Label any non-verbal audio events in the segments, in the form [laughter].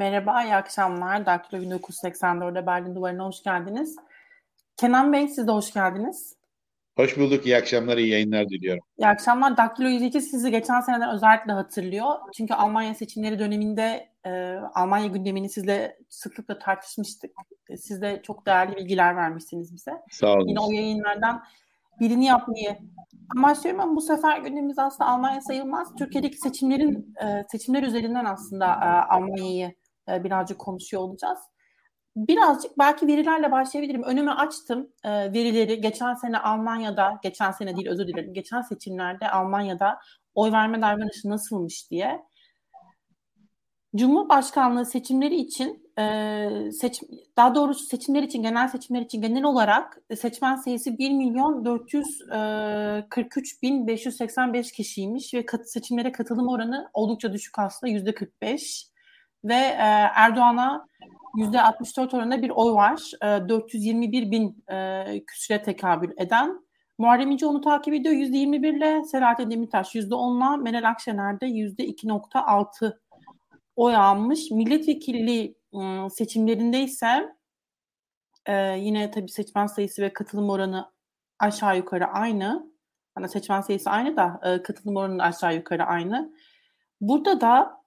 Merhaba, iyi akşamlar. Daktilo 1984'de Berlin Duvarı'na hoş geldiniz. Kenan Bey, siz de hoş geldiniz. Hoş bulduk, iyi akşamlar, iyi yayınlar diliyorum. İyi akşamlar. Daktilo 102 sizi geçen seneden özellikle hatırlıyor. Çünkü Almanya seçimleri döneminde e, Almanya gündemini sizle sıklıkla tartışmıştık. Siz de çok değerli bilgiler vermişsiniz bize. Sağ olun. Yine o yayınlardan birini yapmayı amaçlıyorum ama bu sefer gündemimiz aslında Almanya sayılmaz. Türkiye'deki seçimlerin e, seçimler üzerinden aslında e, Almanya'yı e, birazcık konuşuyor olacağız. Birazcık belki verilerle başlayabilirim. Önüme açtım e, verileri. Geçen sene Almanya'da, geçen sene değil özür dilerim, geçen seçimlerde Almanya'da oy verme davranışı nasılmış diye. Cumhurbaşkanlığı seçimleri için e, seç, daha doğrusu seçimler için genel seçimler için genel olarak seçmen sayısı 1 milyon 443 bin 585 kişiymiş ve kat, seçimlere katılım oranı oldukça düşük aslında yüzde 45 ve e, Erdoğan'a yüzde 64 oranında bir oy var. E, 421 bin e, küsüre tekabül eden. Muharrem İnce onu takip ediyor yüzde 21 ile Selahattin Demirtaş yüzde 10 ile Meral Akşener de yüzde 2.6 oy almış. Milletvekilliği ıı, seçimlerinde ise e, yine tabii seçmen sayısı ve katılım oranı aşağı yukarı aynı. Yani seçmen sayısı aynı da e, katılım oranı aşağı yukarı aynı. Burada da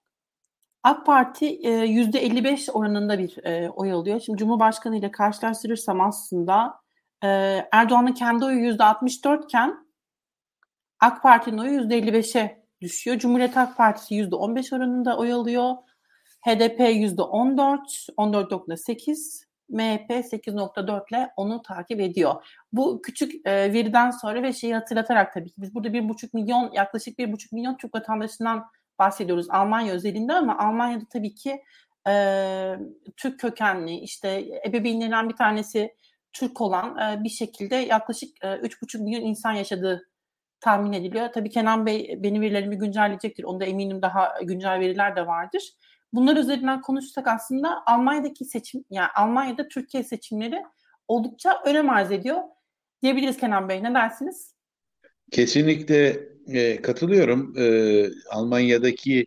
AK Parti yüzde 55 oranında bir e, oy alıyor. Şimdi Cumhurbaşkanı ile karşılaştırırsam aslında e, Erdoğan'ın kendi oyu yüzde 64 iken AK Parti'nin oyu yüzde 55'e düşüyor. Cumhuriyet Halk Partisi yüzde 15 oranında oy alıyor. HDP yüzde 14, 14.8, MHP 8.4 ile onu takip ediyor. Bu küçük e, veriden sonra ve şeyi hatırlatarak tabii ki biz burada bir buçuk milyon yaklaşık bir buçuk milyon Türk vatandaşından bahsediyoruz Almanya özelinde ama Almanya'da tabii ki e, Türk kökenli işte ebeveynlerinden bir tanesi Türk olan e, bir şekilde yaklaşık e, üç buçuk milyon insan yaşadığı tahmin ediliyor. Tabii Kenan Bey benim verilerimi güncelleyecektir. Onda eminim daha güncel veriler de vardır. Bunlar üzerinden konuşsak aslında Almanya'daki seçim, yani Almanya'da Türkiye seçimleri oldukça önem arz ediyor diyebiliriz Kenan Bey. Ne dersiniz? Kesinlikle e, katılıyorum. E, Almanya'daki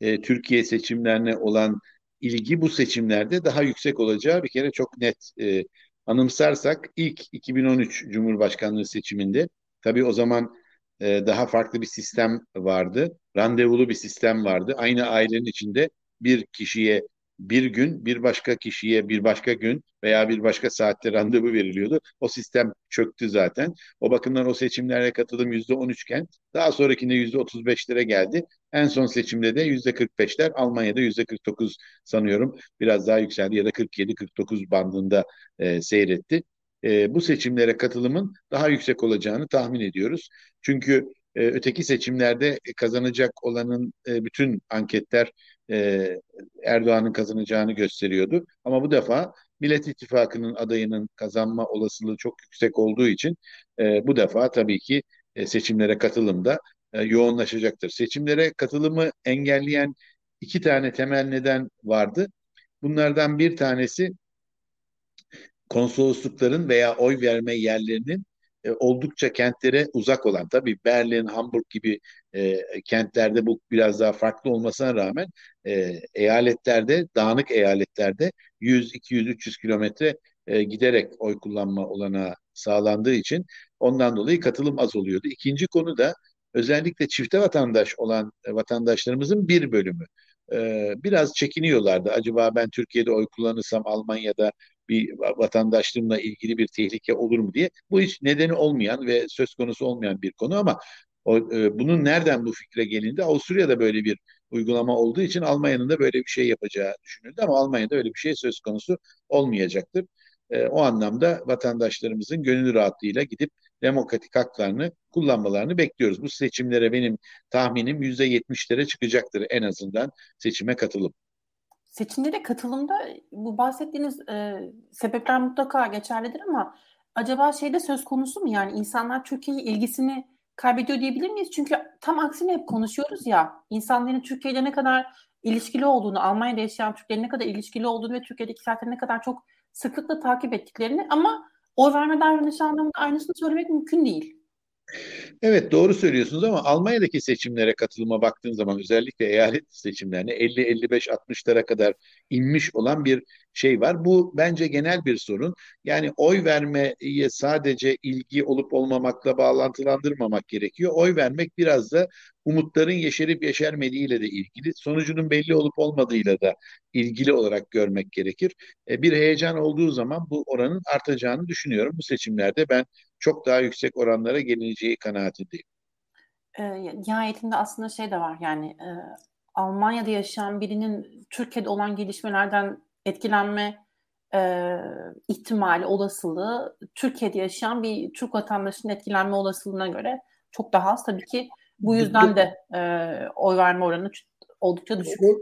e, Türkiye seçimlerine olan ilgi bu seçimlerde daha yüksek olacağı bir kere çok net. E, anımsarsak ilk 2013 Cumhurbaşkanlığı seçiminde tabii o zaman e, daha farklı bir sistem vardı. Randevulu bir sistem vardı. Aynı ailenin içinde bir kişiye bir gün bir başka kişiye bir başka gün veya bir başka saatte randevu veriliyordu. O sistem çöktü zaten. O bakımdan o seçimlere katılım yüzde on üçken daha sonrakinde yüzde otuz beşlere geldi. En son seçimde de yüzde kırk beşler Almanya'da yüzde kırk dokuz sanıyorum biraz daha yükseldi ya da kırk yedi kırk dokuz bandında e, seyretti. E, bu seçimlere katılımın daha yüksek olacağını tahmin ediyoruz. Çünkü e, öteki seçimlerde kazanacak olanın e, bütün anketler e, Erdoğan'ın kazanacağını gösteriyordu. Ama bu defa Millet İttifakı'nın adayının kazanma olasılığı çok yüksek olduğu için e, bu defa tabii ki e, seçimlere katılımda e, yoğunlaşacaktır. Seçimlere katılımı engelleyen iki tane temel neden vardı. Bunlardan bir tanesi konsoloslukların veya oy verme yerlerinin e, oldukça kentlere uzak olan tabii Berlin, Hamburg gibi e, kentlerde bu biraz daha farklı olmasına rağmen e, eyaletlerde, dağınık eyaletlerde 100, 200, 300 kilometre e, giderek oy kullanma olana sağlandığı için ondan dolayı katılım az oluyordu. İkinci konu da özellikle çifte vatandaş olan e, vatandaşlarımızın bir bölümü e, biraz çekiniyorlardı. Acaba ben Türkiye'de oy kullanırsam Almanya'da bir vatandaşlığımla ilgili bir tehlike olur mu diye. Bu hiç nedeni olmayan ve söz konusu olmayan bir konu ama o, e, bunun nereden bu fikre gelindi? Avusturya'da böyle bir uygulama olduğu için Almanya'nın da böyle bir şey yapacağı düşünüldü ama Almanya'da öyle bir şey söz konusu olmayacaktır. E, o anlamda vatandaşlarımızın gönül rahatlığıyla gidip demokratik haklarını kullanmalarını bekliyoruz. Bu seçimlere benim tahminim yüzde yetmişlere çıkacaktır en azından seçime katılım seçimlere katılımda bu bahsettiğiniz e, sebepler mutlaka geçerlidir ama acaba şeyde söz konusu mu? Yani insanlar Türkiye'ye ilgisini kaybediyor diyebilir miyiz? Çünkü tam aksine hep konuşuyoruz ya insanların Türkiye ile ne kadar ilişkili olduğunu, Almanya'da yaşayan Türklerin ne kadar ilişkili olduğunu ve Türkiye'deki siyasetleri ne kadar çok sıklıkla takip ettiklerini ama oy verme davranışı anlamında aynısını söylemek mümkün değil. Evet doğru söylüyorsunuz ama Almanya'daki seçimlere katılıma baktığın zaman özellikle eyalet seçimlerine 50-55-60'lara kadar inmiş olan bir şey var. Bu bence genel bir sorun. Yani oy vermeye sadece ilgi olup olmamakla bağlantılandırmamak gerekiyor. Oy vermek biraz da umutların yeşerip yeşermediğiyle de ilgili, sonucunun belli olup olmadığıyla da ilgili olarak görmek gerekir. E, bir heyecan olduğu zaman bu oranın artacağını düşünüyorum. Bu seçimlerde ben çok daha yüksek oranlara gelineceği kanaatindeyim. E, nihayetinde aslında şey de var yani e, Almanya'da yaşayan birinin Türkiye'de olan gelişmelerden etkilenme e, ihtimali, olasılığı Türkiye'de yaşayan bir Türk vatandaşının etkilenme olasılığına göre çok daha az. Tabii ki bu yüzden de e, oy verme oranı oldukça düşük. O,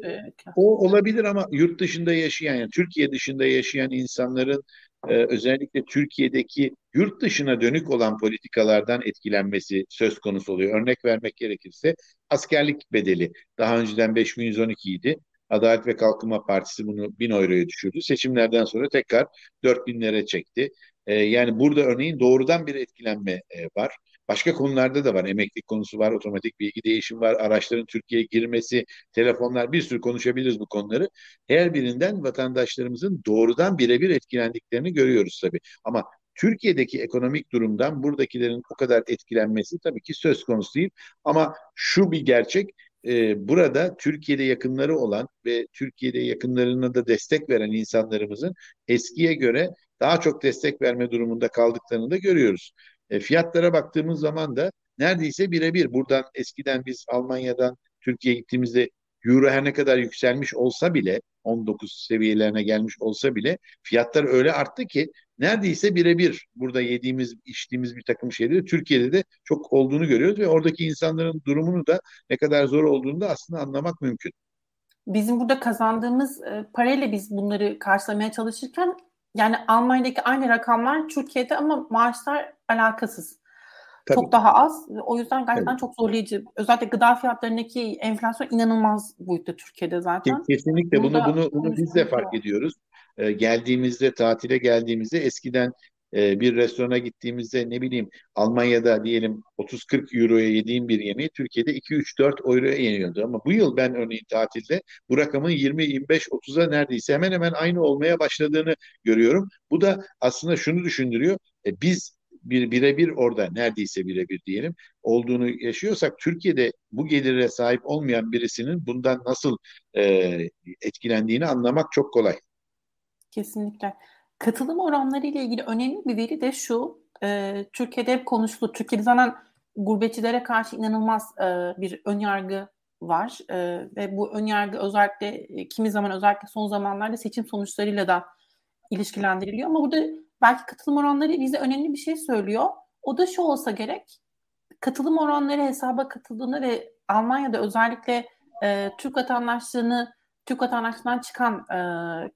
o olabilir ama yurt dışında yaşayan, yani Türkiye dışında yaşayan insanların e, özellikle Türkiye'deki yurt dışına dönük olan politikalardan etkilenmesi söz konusu oluyor. Örnek vermek gerekirse askerlik bedeli daha önceden 5112 idi. Adalet ve Kalkınma Partisi bunu 1000 euroya düşürdü. Seçimlerden sonra tekrar 4000'lere çekti. E, yani burada örneğin doğrudan bir etkilenme e, var. Başka konularda da var. Emeklilik konusu var, otomatik bilgi değişim var, araçların Türkiye'ye girmesi, telefonlar bir sürü konuşabiliriz bu konuları. Her birinden vatandaşlarımızın doğrudan birebir etkilendiklerini görüyoruz tabii. Ama Türkiye'deki ekonomik durumdan buradakilerin o kadar etkilenmesi tabii ki söz konusu değil. Ama şu bir gerçek, e, burada Türkiye'de yakınları olan ve Türkiye'de yakınlarına da destek veren insanlarımızın eskiye göre daha çok destek verme durumunda kaldıklarını da görüyoruz. E, fiyatlara baktığımız zaman da neredeyse birebir. Buradan eskiden biz Almanya'dan Türkiye'ye gittiğimizde Euro her ne kadar yükselmiş olsa bile 19 seviyelerine gelmiş olsa bile fiyatlar öyle arttı ki neredeyse birebir burada yediğimiz, içtiğimiz bir takım şeyleri Türkiye'de de çok olduğunu görüyoruz ve oradaki insanların durumunu da ne kadar zor olduğunu da aslında anlamak mümkün. Bizim burada kazandığımız e, parayla biz bunları karşılamaya çalışırken yani Almanya'daki aynı rakamlar Türkiye'de ama maaşlar alakasız. Tabii. Çok daha az. O yüzden gerçekten evet. çok zorlayıcı. Özellikle gıda fiyatlarındaki enflasyon inanılmaz boyutta Türkiye'de zaten. Kesinlikle bunu bunu bunu biz de fark ediyoruz. Ee, geldiğimizde tatile geldiğimizde eskiden e, bir restorana gittiğimizde ne bileyim Almanya'da diyelim 30-40 euroya yediğim bir yemeği Türkiye'de 2-3-4 euroya yeniyordu. Ama bu yıl ben örneğin tatilde bu rakamın 20-25-30'a neredeyse hemen hemen aynı olmaya başladığını görüyorum. Bu da aslında şunu düşündürüyor. E, biz bir birebir orada neredeyse birebir diyelim olduğunu yaşıyorsak Türkiye'de bu gelire sahip olmayan birisinin bundan nasıl e, etkilendiğini anlamak çok kolay. Kesinlikle. Katılım oranları ile ilgili önemli bir veri de şu. E, Türkiye'de hep konuşulur. Türkiye'de zaten gurbetçilere karşı inanılmaz e, bir önyargı var e, ve bu önyargı özellikle e, kimi zaman özellikle son zamanlarda seçim sonuçlarıyla da ilişkilendiriliyor ama burada belki katılım oranları bize önemli bir şey söylüyor. O da şu olsa gerek katılım oranları hesaba katıldığında ve Almanya'da özellikle e, Türk vatandaşlığını Türk vatandaşlığından çıkan e,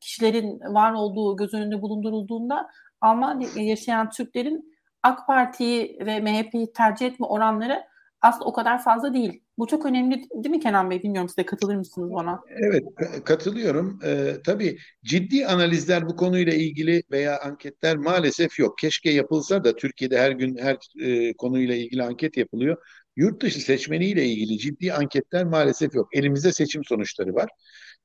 kişilerin var olduğu göz önünde bulundurulduğunda Almanya'da yaşayan Türklerin AK Parti'yi ve MHP'yi tercih etme oranları aslında o kadar fazla değil. Bu çok önemli değil mi Kenan Bey? Bilmiyorum siz de katılır mısınız bana? Evet katılıyorum. Ee, tabii ciddi analizler bu konuyla ilgili veya anketler maalesef yok. Keşke yapılsa da Türkiye'de her gün her e, konuyla ilgili anket yapılıyor. Yurt dışı seçmeniyle ilgili ciddi anketler maalesef yok. Elimizde seçim sonuçları var.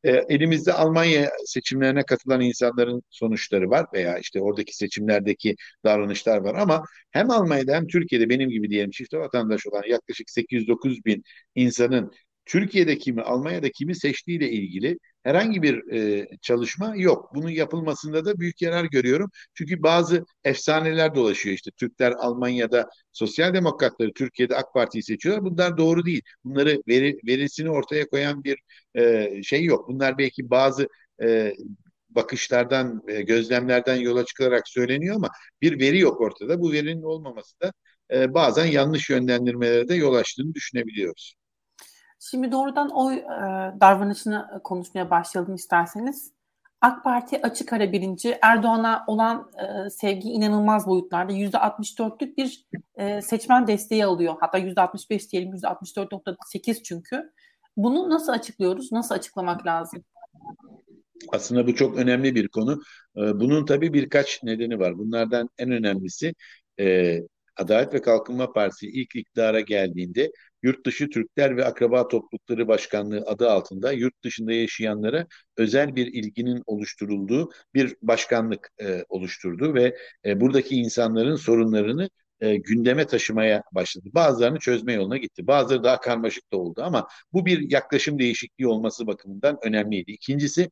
E, elimizde Almanya seçimlerine katılan insanların sonuçları var veya işte oradaki seçimlerdeki davranışlar var ama hem Almanya'da hem Türkiye'de benim gibi diyelim çift vatandaş olan yaklaşık 809 bin insanın Türkiye'de kimi, Almanya'da kimi seçtiğiyle ilgili herhangi bir e, çalışma yok. Bunun yapılmasında da büyük yarar görüyorum. Çünkü bazı efsaneler dolaşıyor işte Türkler Almanya'da sosyal demokratları Türkiye'de AK Parti'yi seçiyorlar. Bunlar doğru değil. Bunları veri, verisini ortaya koyan bir e, şey yok. Bunlar belki bazı e, bakışlardan, e, gözlemlerden yola çıkarak söyleniyor ama bir veri yok ortada. Bu verinin olmaması da e, bazen yanlış yönlendirmelere de yol açtığını düşünebiliyoruz. Şimdi doğrudan oy e, davranışını konuşmaya başlayalım isterseniz. AK Parti açık ara birinci. Erdoğan'a olan e, sevgi inanılmaz boyutlarda. %64'lük bir e, seçmen desteği alıyor. Hatta %65 diyelim %64.8 çünkü. Bunu nasıl açıklıyoruz? Nasıl açıklamak lazım? Aslında bu çok önemli bir konu. E, bunun tabii birkaç nedeni var. Bunlardan en önemlisi e, Adalet ve Kalkınma Partisi ilk iktidara geldiğinde Yurt Dışı Türkler ve Akraba Toplulukları Başkanlığı adı altında yurt dışında yaşayanlara özel bir ilginin oluşturulduğu bir başkanlık e, oluşturdu ve e, buradaki insanların sorunlarını e, gündeme taşımaya başladı. Bazılarını çözme yoluna gitti. Bazıları daha karmaşık da oldu ama bu bir yaklaşım değişikliği olması bakımından önemliydi. İkincisi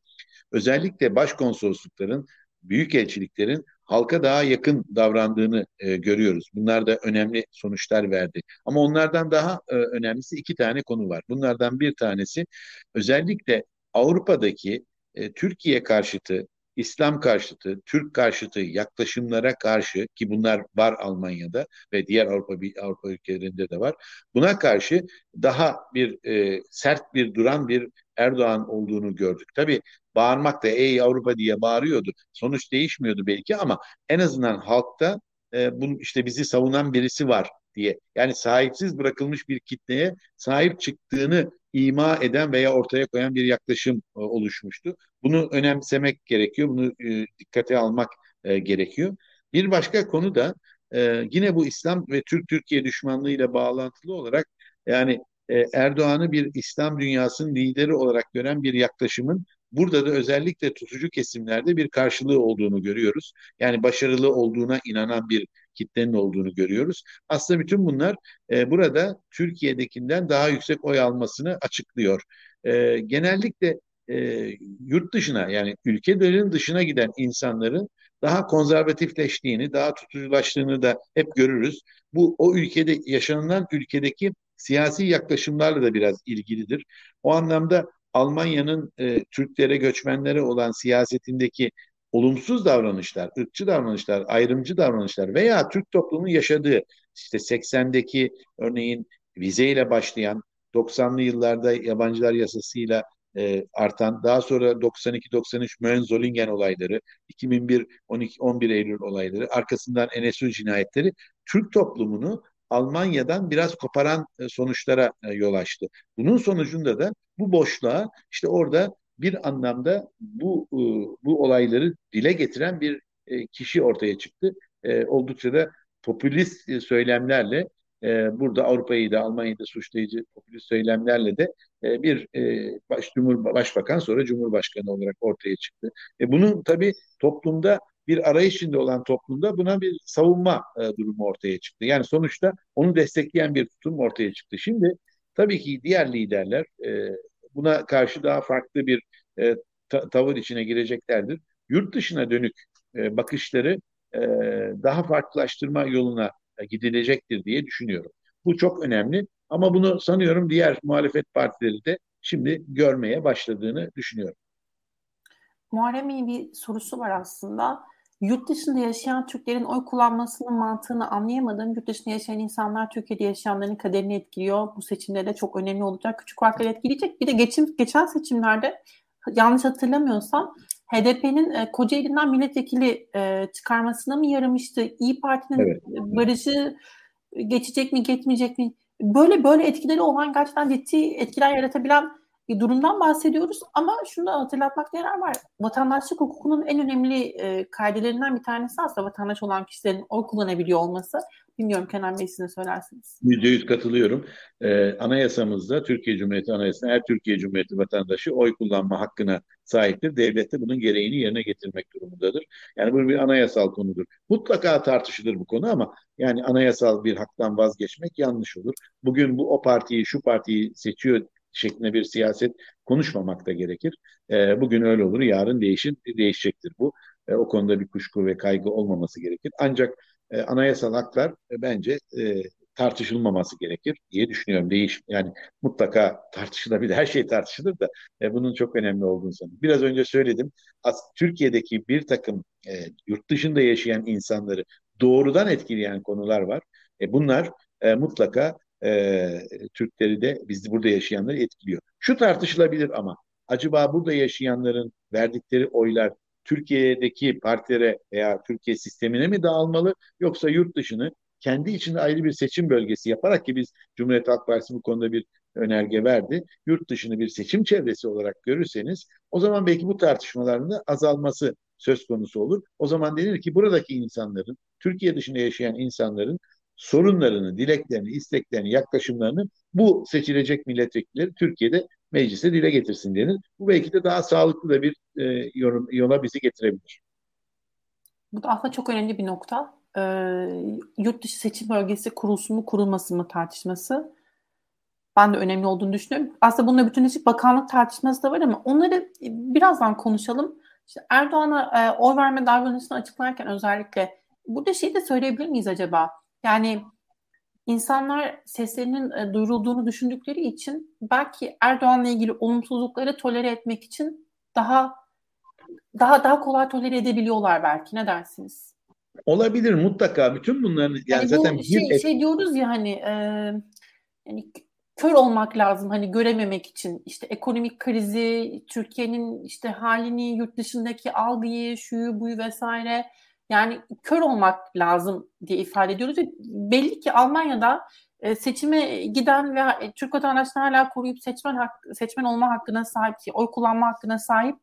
özellikle başkonsoloslukların, büyükelçiliklerin halka daha yakın davrandığını e, görüyoruz. Bunlar da önemli sonuçlar verdi. Ama onlardan daha e, önemlisi iki tane konu var. Bunlardan bir tanesi özellikle Avrupa'daki e, Türkiye karşıtı İslam karşıtı, Türk karşıtı yaklaşımlara karşı ki bunlar var Almanya'da ve diğer Avrupa Avrupa ülkelerinde de var. Buna karşı daha bir e, sert bir duran bir Erdoğan olduğunu gördük. Tabii bağırmak da ey Avrupa diye bağırıyordu. Sonuç değişmiyordu belki ama en azından halkta e, bunu işte bizi savunan birisi var diye. Yani sahipsiz bırakılmış bir kitleye sahip çıktığını ima eden veya ortaya koyan bir yaklaşım e, oluşmuştu. Bunu önemsemek gerekiyor, bunu e, dikkate almak e, gerekiyor. Bir başka konu da e, yine bu İslam ve Türk-Türkiye düşmanlığıyla bağlantılı olarak yani e, Erdoğan'ı bir İslam dünyasının lideri olarak gören bir yaklaşımın burada da özellikle tutucu kesimlerde bir karşılığı olduğunu görüyoruz. Yani başarılı olduğuna inanan bir kitlenin olduğunu görüyoruz. Aslında bütün bunlar e, burada Türkiye'dekinden daha yüksek oy almasını açıklıyor. E, genellikle e, yurt dışına yani ülkelerin dışına giden insanların daha konservatifleştiğini, daha tutuculaştığını da hep görürüz. Bu o ülkede yaşanılan ülkedeki siyasi yaklaşımlarla da biraz ilgilidir. O anlamda Almanya'nın e, Türklere, göçmenlere olan siyasetindeki olumsuz davranışlar, ırkçı davranışlar, ayrımcı davranışlar veya Türk toplumunun yaşadığı işte 80'deki örneğin vizeyle başlayan 90'lı yıllarda yabancılar yasasıyla e, artan daha sonra 92-93 Möen-Zollingen olayları, 2001 12 11 Eylül olayları, arkasından NSU cinayetleri Türk toplumunu Almanya'dan biraz koparan e, sonuçlara e, yol açtı. Bunun sonucunda da bu boşluğa işte orada bir anlamda bu e, bu olayları dile getiren bir kişi ortaya çıktı. Oldukça da popülist söylemlerle burada Avrupa'yı da Almanya'yı da suçlayıcı popülist söylemlerle de bir baş, Başbakan sonra Cumhurbaşkanı olarak ortaya çıktı. E, bunun tabii toplumda bir arayış içinde olan toplumda buna bir savunma e, durumu ortaya çıktı. Yani sonuçta onu destekleyen bir tutum ortaya çıktı. Şimdi tabii ki diğer liderler e, buna karşı daha farklı bir e, ta- tavır içine gireceklerdir. Yurt dışına dönük e, bakışları e, daha farklılaştırma yoluna e, gidilecektir diye düşünüyorum. Bu çok önemli ama bunu sanıyorum diğer muhalefet partileri de şimdi görmeye başladığını düşünüyorum. Muharrem bir sorusu var aslında yurt dışında yaşayan Türklerin oy kullanmasının mantığını anlayamadım. Yurt dışında yaşayan insanlar Türkiye'de yaşayanların kaderini etkiliyor. Bu seçimde de çok önemli olacak. Küçük farklar etkileyecek. Bir de geçim, geçen seçimlerde yanlış hatırlamıyorsam HDP'nin e, Kocaeli'nden milletvekili e, çıkarmasına mı yaramıştı? İyi Parti'nin evet. barışı geçecek mi, geçmeyecek mi? Böyle böyle etkileri olan gerçekten ciddi etkiler yaratabilen bir durumdan bahsediyoruz ama şunu da hatırlatmakta yarar var. Vatandaşlık hukukunun en önemli e, kaidelerinden bir tanesi aslında vatandaş olan kişilerin oy kullanabiliyor olması. Bilmiyorum Kenan Bey siz ne söylersiniz? Yüzde yüz katılıyorum. Ee, anayasamızda Türkiye Cumhuriyeti Anayasası'nda her Türkiye Cumhuriyeti vatandaşı oy kullanma hakkına sahiptir. Devlet de bunun gereğini yerine getirmek durumundadır. Yani bu bir anayasal konudur. Mutlaka tartışılır bu konu ama yani anayasal bir haktan vazgeçmek yanlış olur. Bugün bu o partiyi şu partiyi seçiyor şeklinde bir siyaset konuşmamak da gerekir. E, bugün öyle olur, yarın değişir, değişecektir bu. E, o konuda bir kuşku ve kaygı olmaması gerekir. Ancak e, anayasal haklar e, bence e, tartışılmaması gerekir diye düşünüyorum. Değiş yani mutlaka tartışılabilir. Her şey tartışılır da e, bunun çok önemli olduğunu sanıyorum. Biraz önce söyledim. As Türkiye'deki bir takım e, yurt dışında yaşayan insanları doğrudan etkileyen konular var. E, bunlar e, mutlaka e, Türkleri de biz burada yaşayanları etkiliyor. Şu tartışılabilir ama acaba burada yaşayanların verdikleri oylar Türkiye'deki partilere veya Türkiye sistemine mi dağılmalı yoksa yurt dışını kendi içinde ayrı bir seçim bölgesi yaparak ki biz Cumhuriyet Halk Partisi bu konuda bir önerge verdi. Yurt dışını bir seçim çevresi olarak görürseniz o zaman belki bu tartışmaların da azalması söz konusu olur. O zaman denir ki buradaki insanların, Türkiye dışında yaşayan insanların sorunlarını, dileklerini, isteklerini, yaklaşımlarını bu seçilecek milletvekilleri Türkiye'de meclise dile getirsin denir. Bu belki de daha sağlıklı da bir e, yorum, yola bizi getirebilir. Bu da aslında çok önemli bir nokta. Ee, yurt dışı seçim bölgesi kurulsun mu kurulmasın mı tartışması. Ben de önemli olduğunu düşünüyorum. Aslında bununla bütünleşik bakanlık tartışması da var ama onları birazdan konuşalım. İşte Erdoğan'a e, oy verme davranışını açıklarken özellikle burada şey de söyleyebilir miyiz acaba? Yani insanlar seslerinin e, duyurulduğunu düşündükleri için belki Erdoğan'la ilgili olumsuzlukları tolere etmek için daha daha daha kolay tolere edebiliyorlar belki. Ne dersiniz? Olabilir mutlaka. Bütün bunların yani, yani zaten şey, bir şey diyoruz ya hani e, yani kör olmak lazım hani görememek için işte ekonomik krizi, Türkiye'nin işte halini, yurt dışındaki algıyı, şuyu buyu vesaire yani kör olmak lazım diye ifade ediyoruz. Belli ki Almanya'da e, seçime giden ve Türk vatandaşlarını hala koruyup seçmen hak, seçmen olma hakkına sahip, oy kullanma hakkına sahip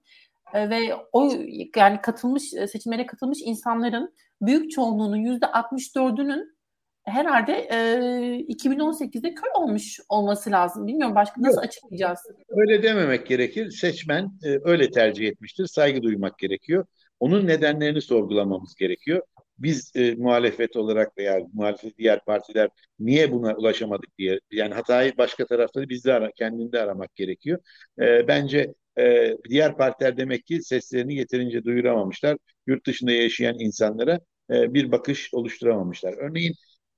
e, ve oy yani katılmış e, seçimlere katılmış insanların büyük çoğunluğunun yüzde 64'ünün herhalde e, 2018'de kör olmuş olması lazım. Bilmiyorum başka nasıl Yok, açıklayacağız? Öyle dememek gerekir. Seçmen e, öyle tercih etmiştir. Saygı duymak gerekiyor. Onun nedenlerini sorgulamamız gerekiyor. Biz e, muhalefet olarak veya muhalefet diğer partiler niye buna ulaşamadık diye yani hatayı başka tarafta bizde ara, kendinde aramak gerekiyor. E, bence e, diğer partiler demek ki seslerini yeterince duyuramamışlar. Yurt dışında yaşayan insanlara e, bir bakış oluşturamamışlar. Örneğin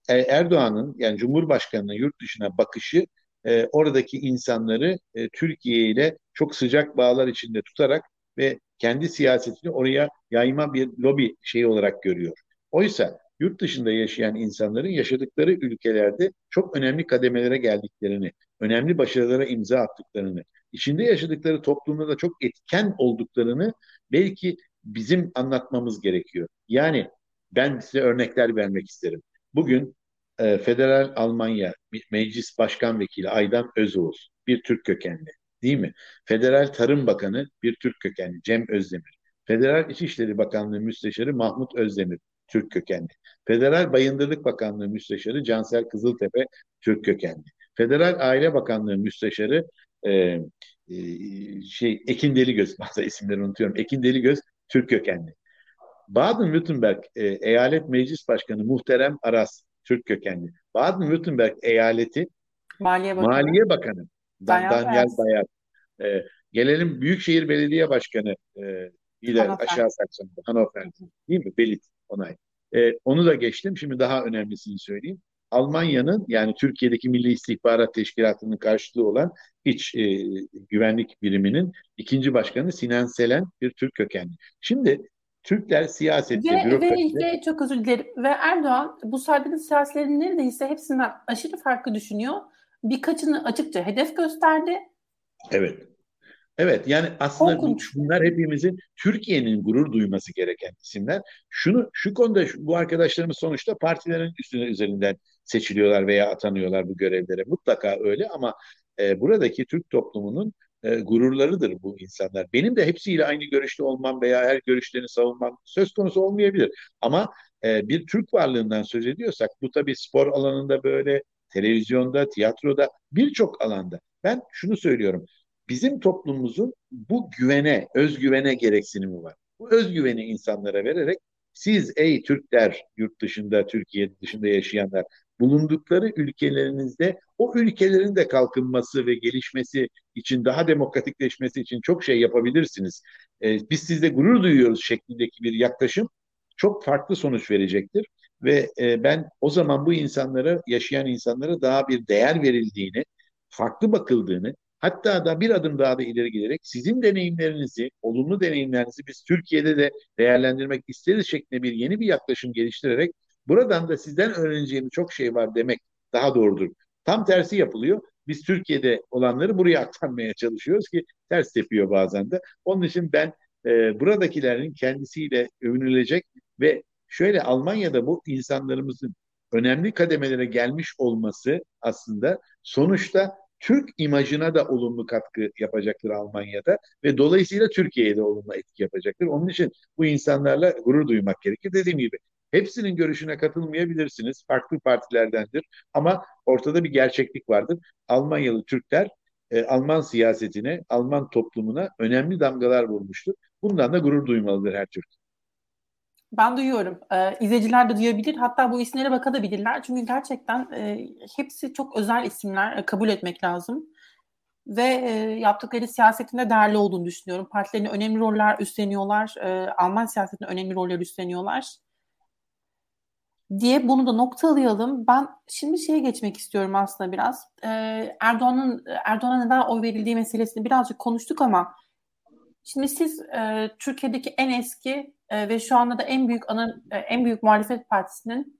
e, Erdoğan'ın yani Cumhurbaşkanı'nın yurt dışına bakışı e, oradaki insanları e, Türkiye ile çok sıcak bağlar içinde tutarak ve kendi siyasetini oraya yayma bir lobi şeyi olarak görüyor. Oysa yurt dışında yaşayan insanların yaşadıkları ülkelerde çok önemli kademelere geldiklerini, önemli başarılara imza attıklarını, içinde yaşadıkları toplumda da çok etken olduklarını belki bizim anlatmamız gerekiyor. Yani ben size örnekler vermek isterim. Bugün e, Federal Almanya Meclis Başkan Vekili Aydan Özoğuz bir Türk kökenli değil mi? Federal Tarım Bakanı bir Türk kökenli Cem Özdemir. Federal İçişleri Bakanlığı Müsteşarı Mahmut Özdemir Türk kökenli. Federal Bayındırlık Bakanlığı Müsteşarı Cansel Kızıltepe Türk kökenli. Federal Aile Bakanlığı Müsteşarı e, e, şey Ekin Deligöz [laughs] bazı isimleri unutuyorum. Ekin Deligöz Türk kökenli. Baden-Württemberg e, Eyalet Meclis Başkanı Muhterem Aras Türk kökenli. Baden-Württemberg eyaleti Maliye Bakanı, Maliye Bakanı Dan, Daniel Bayar. E, gelelim Büyükşehir Belediye Başkanı e, ile aşağı Sakson'da Hannover değil mi? Belit onay. E, onu da geçtim. Şimdi daha önemlisini söyleyeyim. Almanya'nın yani Türkiye'deki Milli İstihbarat Teşkilatı'nın karşılığı olan iç e, güvenlik biriminin ikinci başkanı Sinan Selen bir Türk kökenli. Şimdi Türkler siyasette, ve, bürokraside... Ve, ve çok özür dilerim. Ve Erdoğan bu saydığınız siyasilerin neredeyse hepsinden aşırı farklı düşünüyor. Birkaçını açıkça hedef gösterdi. Evet. Evet yani aslında bu, bunlar hepimizin Türkiye'nin gurur duyması gereken isimler. Şunu şu konuda şu, bu arkadaşlarımız sonuçta partilerin üstüne üzerinden seçiliyorlar veya atanıyorlar bu görevlere. Mutlaka öyle ama e, buradaki Türk toplumunun e, gururlarıdır bu insanlar. Benim de hepsiyle aynı görüşte olmam veya her görüşlerini savunmam söz konusu olmayabilir. Ama e, bir Türk varlığından söz ediyorsak bu tabii spor alanında böyle, televizyonda, tiyatroda birçok alanda. Ben şunu söylüyorum. Bizim toplumumuzun bu güvene, özgüvene gereksinimi var. Bu özgüveni insanlara vererek siz ey Türkler yurt dışında, Türkiye dışında yaşayanlar bulundukları ülkelerinizde o ülkelerin de kalkınması ve gelişmesi için daha demokratikleşmesi için çok şey yapabilirsiniz. Ee, biz sizde gurur duyuyoruz şeklindeki bir yaklaşım çok farklı sonuç verecektir. Ve e, ben o zaman bu insanlara, yaşayan insanlara daha bir değer verildiğini, farklı bakıldığını, hatta da bir adım daha da ileri giderek sizin deneyimlerinizi, olumlu deneyimlerinizi biz Türkiye'de de değerlendirmek isteriz şeklinde bir yeni bir yaklaşım geliştirerek Buradan da sizden öğreneceğim çok şey var demek daha doğrudur. Tam tersi yapılıyor. Biz Türkiye'de olanları buraya [laughs] aktarmaya çalışıyoruz ki ters tepiyor bazen de. Onun için ben e, buradakilerin kendisiyle övünülecek ve şöyle Almanya'da bu insanlarımızın önemli kademelere gelmiş olması aslında sonuçta Türk imajına da olumlu katkı yapacaktır Almanya'da ve dolayısıyla Türkiye'ye de olumlu etki yapacaktır. Onun için bu insanlarla gurur duymak gerekir. Dediğim gibi Hepsinin görüşüne katılmayabilirsiniz. Farklı partilerdendir. Ama ortada bir gerçeklik vardır. Almanyalı Türkler e, Alman siyasetine, Alman toplumuna önemli damgalar vurmuştur. Bundan da gurur duymalıdır her Türk. Ben duyuyorum. Ee, izleyiciler de duyabilir. Hatta bu isimlere bakabilirler. Çünkü gerçekten e, hepsi çok özel isimler. E, kabul etmek lazım. Ve e, yaptıkları siyasetinde değerli olduğunu düşünüyorum. Partilerine önemli roller üstleniyorlar. E, Alman siyasetinde önemli roller üstleniyorlar. Diye bunu da noktalayalım. Ben şimdi şeye geçmek istiyorum aslında biraz. E, Erdoğan'ın Erdoğan'a neden oy verildiği meselesini birazcık konuştuk ama Şimdi siz e, Türkiye'deki en eski e, ve şu anda da en büyük ana, e, en büyük muhalefet partisinin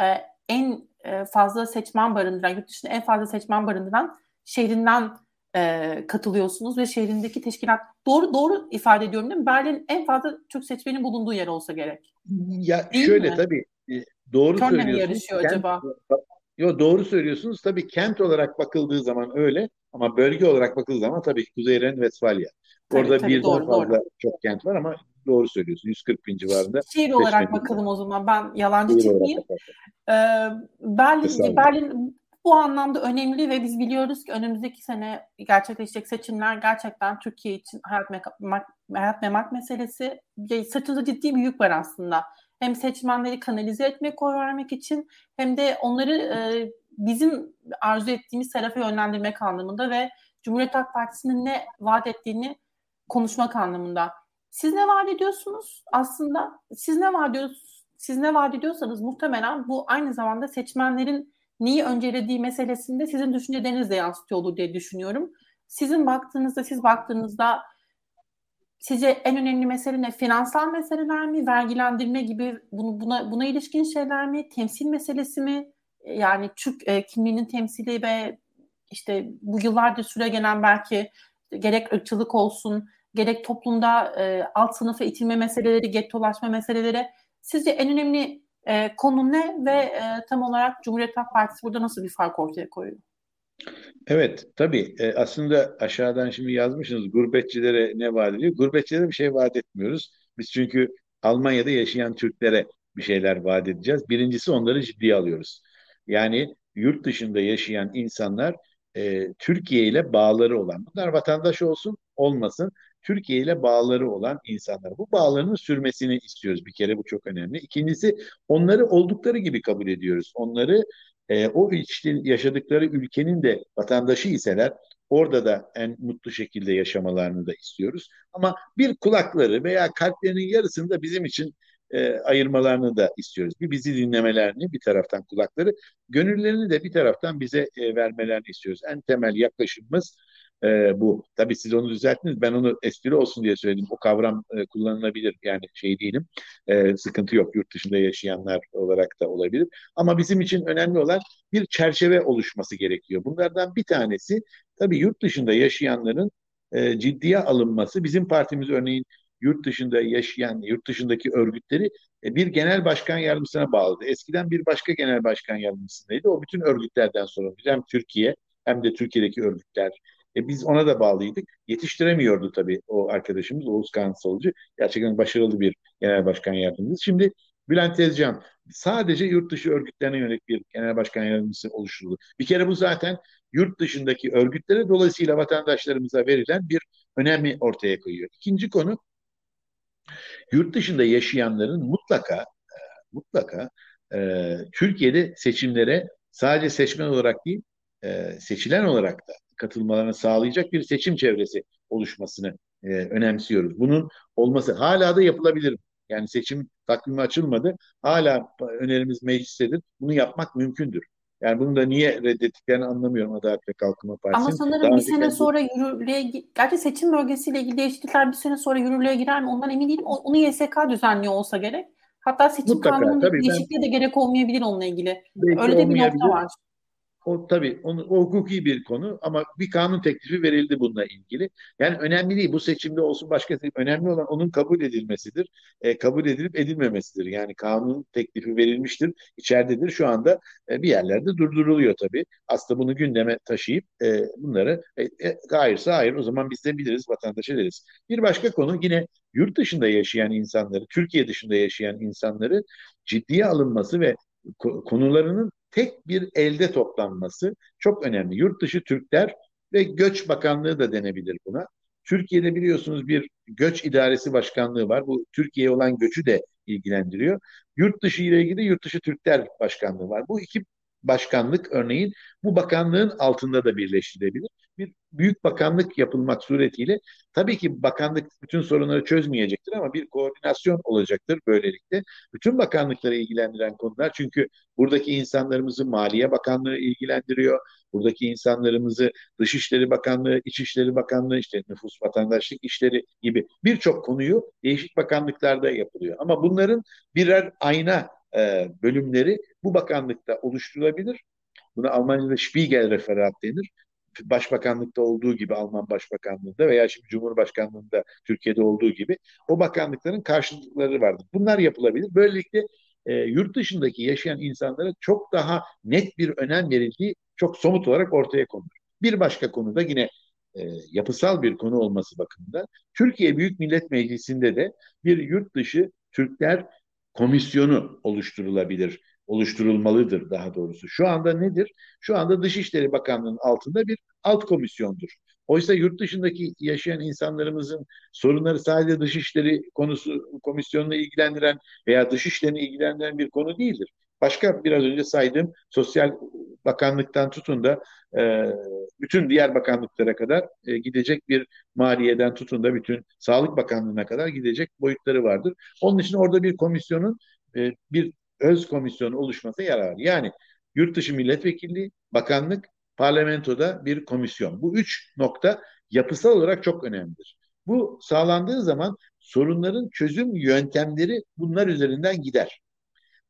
e, en e, fazla seçmen barındıran, yurt dışında en fazla seçmen barındıran şehrinden e, katılıyorsunuz ve şehrindeki teşkilat doğru doğru ifade ediyorum değil mi? Berlin en fazla Türk seçmenin bulunduğu yer olsa gerek. Ya değil şöyle mi? tabii e, doğru Köln'le söylüyorsunuz. yarışıyor kent, acaba? Yo doğru söylüyorsunuz. Tabii kent olarak bakıldığı zaman öyle ama bölge olarak bakıldığı zaman tabii Kuzey Ren-Vesfalya. Orada tabii, birden doğru, fazla doğru. çok kent var ama doğru söylüyorsun. 140 bin civarında. Şehir olarak bakalım o zaman. Ben yalancı çıkmayayım. Ee, Berlin, Berlin bu anlamda önemli ve biz biliyoruz ki önümüzdeki sene gerçekleşecek seçimler gerçekten Türkiye için hayat, memak, hayat memak meselesi. Sırtında ciddi bir yük var aslında. Hem seçmenleri kanalize etmek, oy vermek için hem de onları e, bizim arzu ettiğimiz tarafa yönlendirmek anlamında ve Cumhuriyet Halk Partisi'nin ne vaat ettiğini konuşmak anlamında. Siz ne vaat ediyorsunuz? Aslında siz ne vaat ediyorsunuz? Siz ne vaat ediyorsanız muhtemelen bu aynı zamanda seçmenlerin neyi öncelediği meselesinde sizin düşünceleriniz de yansıtıyor olur diye düşünüyorum. Sizin baktığınızda, siz baktığınızda sizce en önemli mesele ne? Finansal meseleler mi? Vergilendirme gibi bunu, buna, buna ilişkin şeyler mi? Temsil meselesi mi? Yani Türk e, kimliğinin temsili ve işte bu yıllardır süre gelen belki gerek ırkçılık olsun, gerek toplumda e, alt sınıfa itilme meseleleri, gettolaşma meseleleri sizce en önemli e, konu ne ve e, tam olarak Cumhuriyet Halk Partisi burada nasıl bir fark ortaya koyuyor? Evet, tabii. E, aslında aşağıdan şimdi yazmışsınız gurbetçilere ne vaat ediyor? Gurbetçilere bir şey vaat etmiyoruz. Biz çünkü Almanya'da yaşayan Türklere bir şeyler vaat edeceğiz. Birincisi onları ciddiye alıyoruz. Yani yurt dışında yaşayan insanlar e, Türkiye ile bağları olan, bunlar vatandaş olsun olmasın, Türkiye ile bağları olan insanlar. Bu bağlarının sürmesini istiyoruz bir kere bu çok önemli. İkincisi onları oldukları gibi kabul ediyoruz. Onları e, o işte yaşadıkları ülkenin de vatandaşı iseler orada da en mutlu şekilde yaşamalarını da istiyoruz. Ama bir kulakları veya kalplerinin yarısını da bizim için e, ayırmalarını da istiyoruz. Bir bizi dinlemelerini bir taraftan kulakları, gönüllerini de bir taraftan bize e, vermelerini istiyoruz. En temel yaklaşımımız e, bu. Tabii siz onu düzelttiniz. Ben onu espri olsun diye söyledim. O kavram e, kullanılabilir. Yani şey değilim. E, sıkıntı yok. Yurt dışında yaşayanlar olarak da olabilir. Ama bizim için önemli olan bir çerçeve oluşması gerekiyor. Bunlardan bir tanesi tabii yurt dışında yaşayanların e, ciddiye alınması. Bizim partimiz örneğin yurt dışında yaşayan, yurt dışındaki örgütleri e, bir genel başkan yardımcısına bağladı. Eskiden bir başka genel başkan yardımcısındaydı. O bütün örgütlerden sorumlu. Hem Türkiye hem de Türkiye'deki örgütler e biz ona da bağlıydık. Yetiştiremiyordu tabii o arkadaşımız Oğuz Kansalıcı. Gerçekten başarılı bir genel başkan yardımcısı. Şimdi Bülent Tezcan sadece yurt dışı örgütlerine yönelik bir genel başkan yardımcısı oluşturuldu. Bir kere bu zaten yurt dışındaki örgütlere dolayısıyla vatandaşlarımıza verilen bir önemi ortaya koyuyor. İkinci konu yurt dışında yaşayanların mutlaka e, mutlaka e, Türkiye'de seçimlere sadece seçmen olarak değil e, seçilen olarak da katılmalarını sağlayacak bir seçim çevresi oluşmasını e, önemsiyoruz. Bunun olması hala da yapılabilir. Yani seçim takvimi açılmadı. Hala önerimiz meclistedir. Bunu yapmak mümkündür. Yani bunu da niye reddettiklerini anlamıyorum Adalet ve Kalkınma Partisi'nin. Ama sanırım Daha bir sene kendi... sonra yürürlüğe, gerçi seçim bölgesiyle ilgili değişiklikler bir sene sonra yürürlüğe girer mi ondan emin değilim. Onu YSK düzenliyor olsa gerek. Hatta seçim Mutlaka, kanunun değişikliği de gerek olmayabilir onunla ilgili. Öyle de bir nokta var O tabii onu, o hukuki bir konu ama bir kanun teklifi verildi bununla ilgili. Yani önemli değil bu seçimde olsun başka seçim. Önemli olan onun kabul edilmesidir. E, kabul edilip edilmemesidir. Yani kanun teklifi verilmiştir, içeridedir. Şu anda e, bir yerlerde durduruluyor tabii. Aslında bunu gündeme taşıyıp e, bunları e, e, hayırsa hayır o zaman biz de biliriz, vatandaş ederiz. Bir başka konu yine yurt dışında yaşayan insanları, Türkiye dışında yaşayan insanları ciddiye alınması ve konularının tek bir elde toplanması çok önemli. Yurt dışı Türkler ve Göç Bakanlığı da denebilir buna. Türkiye'de biliyorsunuz bir göç idaresi başkanlığı var. Bu Türkiye'ye olan göçü de ilgilendiriyor. Yurt dışı ile ilgili Yurt dışı Türkler Başkanlığı var. Bu iki başkanlık örneğin bu bakanlığın altında da birleştirilebilir. Bir büyük bakanlık yapılmak suretiyle tabii ki bakanlık bütün sorunları çözmeyecektir ama bir koordinasyon olacaktır böylelikle. Bütün bakanlıkları ilgilendiren konular çünkü buradaki insanlarımızı Maliye Bakanlığı ilgilendiriyor. Buradaki insanlarımızı Dışişleri Bakanlığı, İçişleri Bakanlığı, işte nüfus vatandaşlık işleri gibi birçok konuyu değişik bakanlıklarda yapılıyor. Ama bunların birer ayna e, bölümleri bu bakanlıkta oluşturulabilir. Buna Almanca'da Spiegelreferat denir. Başbakanlıkta olduğu gibi Alman Başbakanlığında veya şimdi Cumhurbaşkanlığında Türkiye'de olduğu gibi o bakanlıkların karşılıkları vardır. Bunlar yapılabilir. Böylelikle e, yurt dışındaki yaşayan insanlara çok daha net bir önem verildiği çok somut olarak ortaya konur. Bir başka konuda yine e, yapısal bir konu olması bakımından Türkiye Büyük Millet Meclisi'nde de bir yurt dışı Türkler komisyonu oluşturulabilir, oluşturulmalıdır daha doğrusu. Şu anda nedir? Şu anda Dışişleri Bakanlığı'nın altında bir alt komisyondur. Oysa yurt dışındaki yaşayan insanlarımızın sorunları sadece dışişleri konusu komisyonunu ilgilendiren veya dışişlerini ilgilendiren bir konu değildir. Başka biraz önce saydığım sosyal bakanlıktan tutun da e, bütün diğer bakanlıklara kadar e, gidecek bir maliyeden tutun da bütün sağlık bakanlığına kadar gidecek boyutları vardır. Onun için orada bir komisyonun e, bir öz komisyonu oluşması yarar. Yani yurt dışı milletvekilliği, bakanlık, parlamentoda bir komisyon. Bu üç nokta yapısal olarak çok önemlidir. Bu sağlandığı zaman sorunların çözüm yöntemleri bunlar üzerinden gider.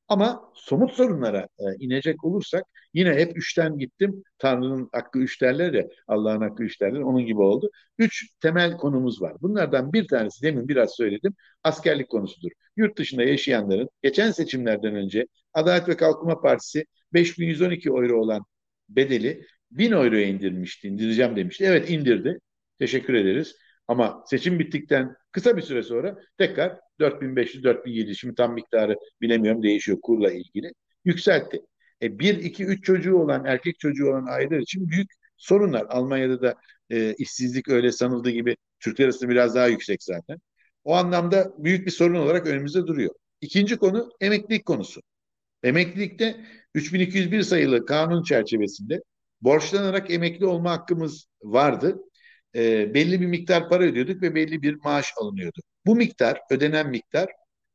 Ama somut sorunlara e, inecek olursak yine hep üçten gittim. Tanrı'nın hakkı üç derler ya, Allah'ın hakkı üç derler. Onun gibi oldu. Üç temel konumuz var. Bunlardan bir tanesi demin biraz söyledim. Askerlik konusudur. Yurt dışında yaşayanların geçen seçimlerden önce Adalet ve Kalkınma Partisi 5112 euro olan bedeli 1000 euroya indirmişti, indireceğim demişti. Evet indirdi. Teşekkür ederiz. Ama seçim bittikten kısa bir süre sonra tekrar 4500-4700 şimdi tam miktarı bilemiyorum değişiyor kurla ilgili yükseltti. E, bir, iki, üç çocuğu olan erkek çocuğu olan aileler için büyük sorunlar. Almanya'da da e, işsizlik öyle sanıldığı gibi Türkler arasında biraz daha yüksek zaten. O anlamda büyük bir sorun olarak önümüzde duruyor. İkinci konu emeklilik konusu. Emeklilikte 3201 sayılı kanun çerçevesinde borçlanarak emekli olma hakkımız vardı e, belli bir miktar para ödüyorduk ve belli bir maaş alınıyordu. Bu miktar, ödenen miktar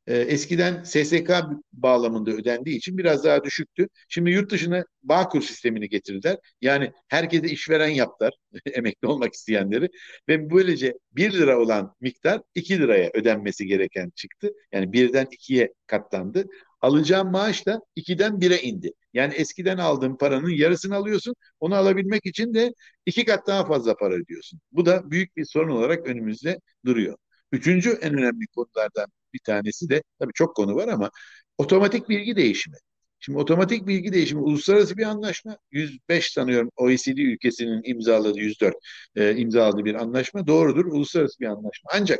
e, eskiden SSK bağlamında ödendiği için biraz daha düşüktü. Şimdi yurt dışına Bağkur sistemini getirdiler. Yani herkese işveren yaptılar [laughs] emekli olmak isteyenleri ve böylece 1 lira olan miktar 2 liraya ödenmesi gereken çıktı. Yani birden ikiye katlandı alacağın maaş da 2'den 1'e indi. Yani eskiden aldığın paranın yarısını alıyorsun. Onu alabilmek için de iki kat daha fazla para ödüyorsun. Bu da büyük bir sorun olarak önümüzde duruyor. Üçüncü en önemli konulardan bir tanesi de tabii çok konu var ama otomatik bilgi değişimi. Şimdi otomatik bilgi değişimi uluslararası bir anlaşma. 105 sanıyorum OECD ülkesinin imzaladığı 104 e, imzaladığı bir anlaşma. Doğrudur uluslararası bir anlaşma. Ancak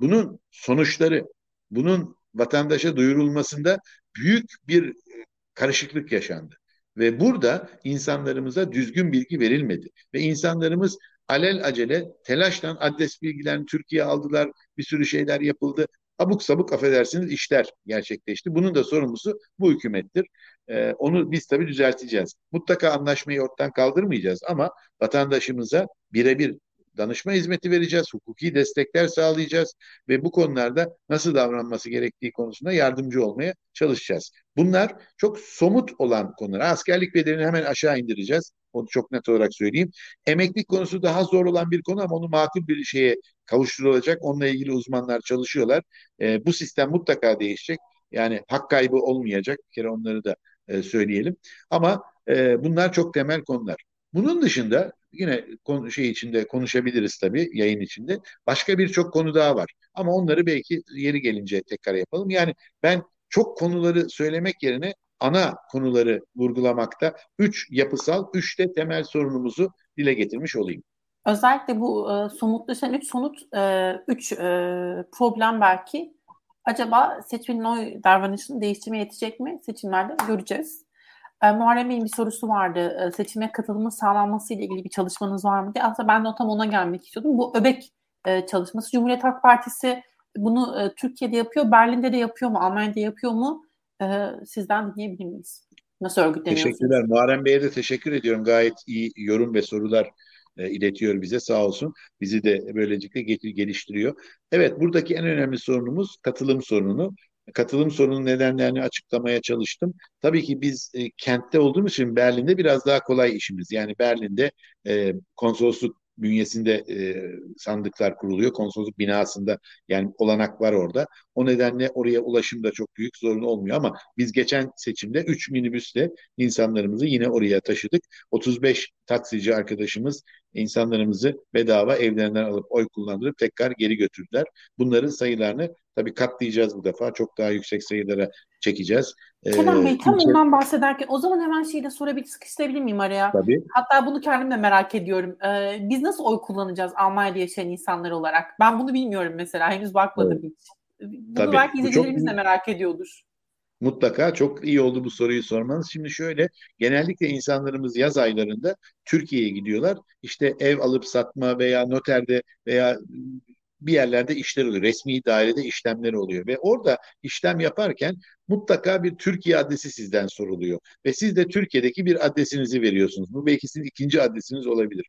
bunun sonuçları, bunun vatandaşa duyurulmasında büyük bir e, karışıklık yaşandı. Ve burada insanlarımıza düzgün bilgi verilmedi. Ve insanlarımız alel acele telaşla adres bilgilerini Türkiye aldılar. Bir sürü şeyler yapıldı. Abuk sabuk affedersiniz işler gerçekleşti. Bunun da sorumlusu bu hükümettir. Ee, onu biz tabii düzelteceğiz. Mutlaka anlaşmayı ortadan kaldırmayacağız ama vatandaşımıza birebir danışma hizmeti vereceğiz, hukuki destekler sağlayacağız ve bu konularda nasıl davranması gerektiği konusunda yardımcı olmaya çalışacağız. Bunlar çok somut olan konular. Askerlik bedelini hemen aşağı indireceğiz. Onu çok net olarak söyleyeyim. Emeklilik konusu daha zor olan bir konu ama onu makul bir şeye kavuşturulacak. Onunla ilgili uzmanlar çalışıyorlar. E, bu sistem mutlaka değişecek. Yani hak kaybı olmayacak. Bir kere onları da e, söyleyelim. Ama e, bunlar çok temel konular. Bunun dışında yine konu, şey içinde konuşabiliriz tabii yayın içinde. Başka birçok konu daha var. Ama onları belki yeri gelince tekrar yapalım. Yani ben çok konuları söylemek yerine ana konuları vurgulamakta üç yapısal, üç de temel sorunumuzu dile getirmiş olayım. Özellikle bu e, somutlaşan üç somut, e, üç e, problem belki acaba seçmenin oy davranışını değiştirmeye yetecek mi? Seçimlerde göreceğiz. E, Muharrem Bey'in bir sorusu vardı. E, seçime katılımın sağlanması ile ilgili bir çalışmanız var mı diye. Aslında ben de tam ona gelmek istiyordum. Bu ÖBEK e, çalışması. Cumhuriyet Halk Partisi bunu Türkiye'de yapıyor, Berlin'de de yapıyor mu, Almanya'da yapıyor mu? Sizden dinleyebilir miyiz? Nasıl örgütleniyorsunuz? Teşekkürler. Muharrem Bey'e de teşekkür ediyorum. Gayet iyi yorum ve sorular iletiyor bize sağ olsun. Bizi de böylelikle geliştiriyor. Evet buradaki en önemli sorunumuz katılım sorunu. Katılım sorunun nedenlerini açıklamaya çalıştım. Tabii ki biz e, kentte olduğumuz için Berlin'de biraz daha kolay işimiz. Yani Berlin'de e, konsolosluk bünyesinde e, sandıklar kuruluyor. Konsolosluk binasında yani olanak var orada. O nedenle oraya ulaşım da çok büyük sorun olmuyor ama biz geçen seçimde 3 minibüsle insanlarımızı yine oraya taşıdık. 35 taksici arkadaşımız insanlarımızı bedava evlerinden alıp oy kullandırıp tekrar geri götürdüler. Bunların sayılarını tabii katlayacağız bu defa. Çok daha yüksek sayılara çekeceğiz. Kenan ee, Bey tam kimse... ondan bahsederken o zaman hemen şeyi de sorabilir, sıkıştırabilir miyim araya? Tabii. Hatta bunu kendim de merak ediyorum. Ee, biz nasıl oy kullanacağız Almanya'da yaşayan insanlar olarak? Ben bunu bilmiyorum mesela. Henüz bakmadım evet. hiç. Bunu Tabii. belki izleyicilerimiz de merak ediyordur. Mutlaka çok iyi oldu bu soruyu sormanız. Şimdi şöyle genellikle insanlarımız yaz aylarında Türkiye'ye gidiyorlar. İşte ev alıp satma veya noterde veya bir yerlerde işler oluyor. Resmi dairede işlemler oluyor ve orada işlem yaparken mutlaka bir Türkiye adresi sizden soruluyor. Ve siz de Türkiye'deki bir adresinizi veriyorsunuz. Bu belki sizin ikinci adresiniz olabilir.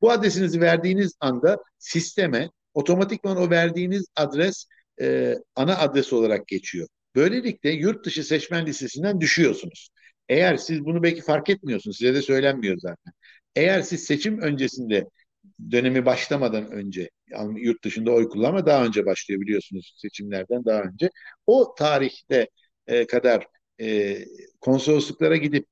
Bu adresinizi verdiğiniz anda sisteme otomatikman o verdiğiniz adres e, ana adres olarak geçiyor. Böylelikle yurt dışı seçmen listesinden düşüyorsunuz. Eğer siz bunu belki fark etmiyorsunuz, size de söylenmiyor zaten. Eğer siz seçim öncesinde dönemi başlamadan önce yani yurt dışında oy kullanma daha önce başlıyor biliyorsunuz seçimlerden daha önce. O tarihte e, kadar e, konsolosluklara gidip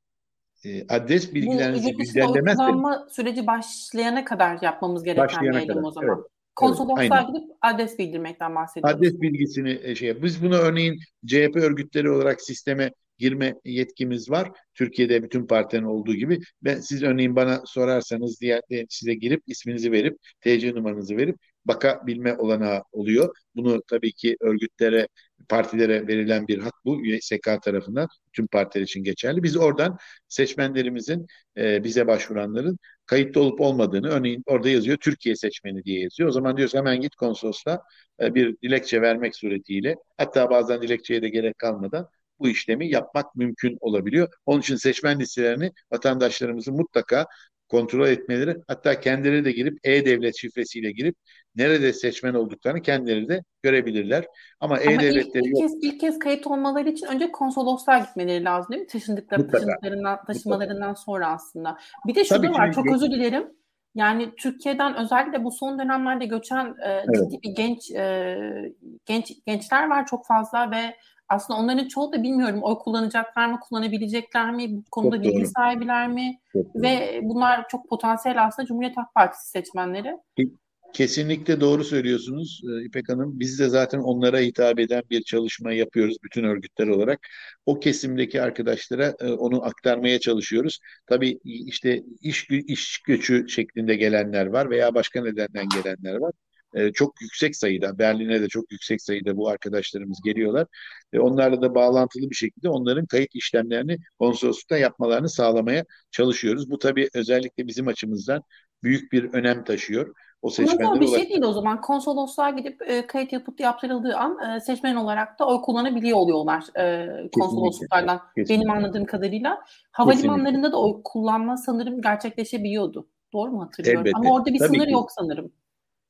e, adres bilgilerinizi güncellemezseniz kullanma süreci başlayana kadar yapmamız gereken bir eylem o zaman. Evet. Konsolosluğa evet, gidip adres bildirmekten bahsediyoruz. Adres bilgisini e, şey biz bunu örneğin CHP örgütleri olarak sisteme girme yetkimiz var. Türkiye'de bütün partilerin olduğu gibi. Ben siz örneğin bana sorarsanız diye size girip isminizi verip TC numaranızı verip bakabilme olanağı oluyor. Bunu tabii ki örgütlere, partilere verilen bir hak bu. SK tarafından tüm partiler için geçerli. Biz oradan seçmenlerimizin, e, bize başvuranların kayıtlı olup olmadığını, örneğin orada yazıyor Türkiye seçmeni diye yazıyor. O zaman diyoruz hemen git konsolosla e, bir dilekçe vermek suretiyle, hatta bazen dilekçeye de gerek kalmadan bu işlemi yapmak mümkün olabiliyor. Onun için seçmen listelerini vatandaşlarımızın mutlaka kontrol etmeleri hatta kendileri de girip e-devlet şifresiyle girip nerede seçmen olduklarını kendileri de görebilirler. Ama, Ama e-devletleri ilk, ilk, kez, ilk kez kayıt olmaları için önce konsolosluğa gitmeleri lazım değil mi? Taşındıkları, taşındıklarından, taşımalarından Mutlaka. sonra aslında. Bir de şu Tabii da var çok özür dilerim. Yani Türkiye'den özellikle bu son dönemlerde göçen e, evet. ciddi bir genç e, genç gençler var çok fazla ve aslında onların çoğu da bilmiyorum oy kullanacaklar mı, kullanabilecekler mi, bu konuda çok bilgi doğru. sahibiler mi? Çok Ve doğru. bunlar çok potansiyel aslında Cumhuriyet Halk Partisi seçmenleri. Kesinlikle doğru söylüyorsunuz e, İpek Hanım. Biz de zaten onlara hitap eden bir çalışma yapıyoruz bütün örgütler olarak. O kesimdeki arkadaşlara e, onu aktarmaya çalışıyoruz. Tabii işte iş, iş göçü şeklinde gelenler var veya başka nedenden gelenler var e, çok yüksek sayıda, Berlin'e de çok yüksek sayıda bu arkadaşlarımız geliyorlar. Ve onlarla da bağlantılı bir şekilde onların kayıt işlemlerini konsoloslukta yapmalarını sağlamaya çalışıyoruz. Bu tabii özellikle bizim açımızdan büyük bir önem taşıyor. O seçmenler bir şey değil o zaman. Konsolosluğa gidip e, kayıt yapıp yaptırıldığı an e, seçmen olarak da oy kullanabiliyor oluyorlar e, konsolosluklardan. Kesinlikle. Benim anladığım kadarıyla. Havalimanlarında Kesinlikle. da oy kullanma sanırım gerçekleşebiliyordu. Doğru mu hatırlıyorum? Elbette. Ama orada bir Tabii sınır ki. yok sanırım.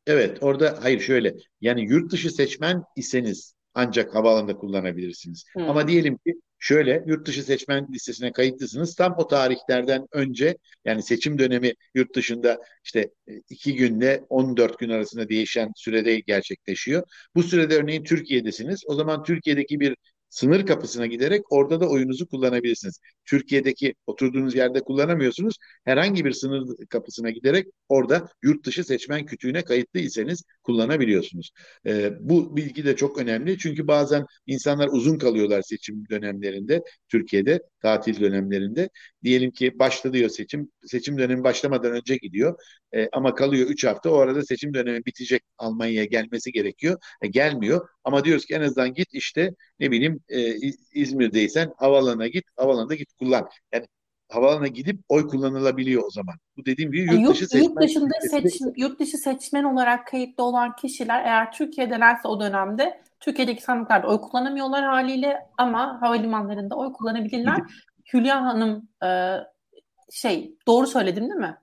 Evet orada hayır şöyle yani yurt dışı seçmen iseniz ancak havaalanında kullanabilirsiniz. Hmm. Ama diyelim ki şöyle yurt dışı seçmen listesine kayıtlısınız. Tam o tarihlerden önce yani seçim dönemi yurt dışında işte e, iki günde 14 gün arasında değişen sürede gerçekleşiyor. Bu sürede örneğin Türkiye'desiniz. O zaman Türkiye'deki bir sınır kapısına giderek orada da oyunuzu kullanabilirsiniz. Türkiye'deki oturduğunuz yerde kullanamıyorsunuz. Herhangi bir sınır kapısına giderek orada yurt dışı seçmen kütüğüne kayıtlıysanız kullanabiliyorsunuz. E, bu bilgi de çok önemli çünkü bazen insanlar uzun kalıyorlar seçim dönemlerinde Türkiye'de tatil dönemlerinde. Diyelim ki başladı seçim. Seçim dönemi başlamadan önce gidiyor. E, ama kalıyor 3 hafta. O arada seçim dönemi bitecek. Almanya'ya gelmesi gerekiyor. E, gelmiyor. Ama diyoruz ki en azından git işte ne bileyim e, İzmir'deysen havaalanına git. Havaalanında git kullan. Yani havaalanına gidip oy kullanılabiliyor o zaman. Bu dediğim gibi yurt dışı seçmen. Yurt dışında seçim, yurt dışı seçmen olarak kayıtlı olan kişiler eğer Türkiye'delerse o dönemde Türkiye'deki sandıklarda oy kullanamıyorlar haliyle ama havalimanlarında oy kullanabilirler. Hülya Hanım e, şey doğru söyledim değil mi?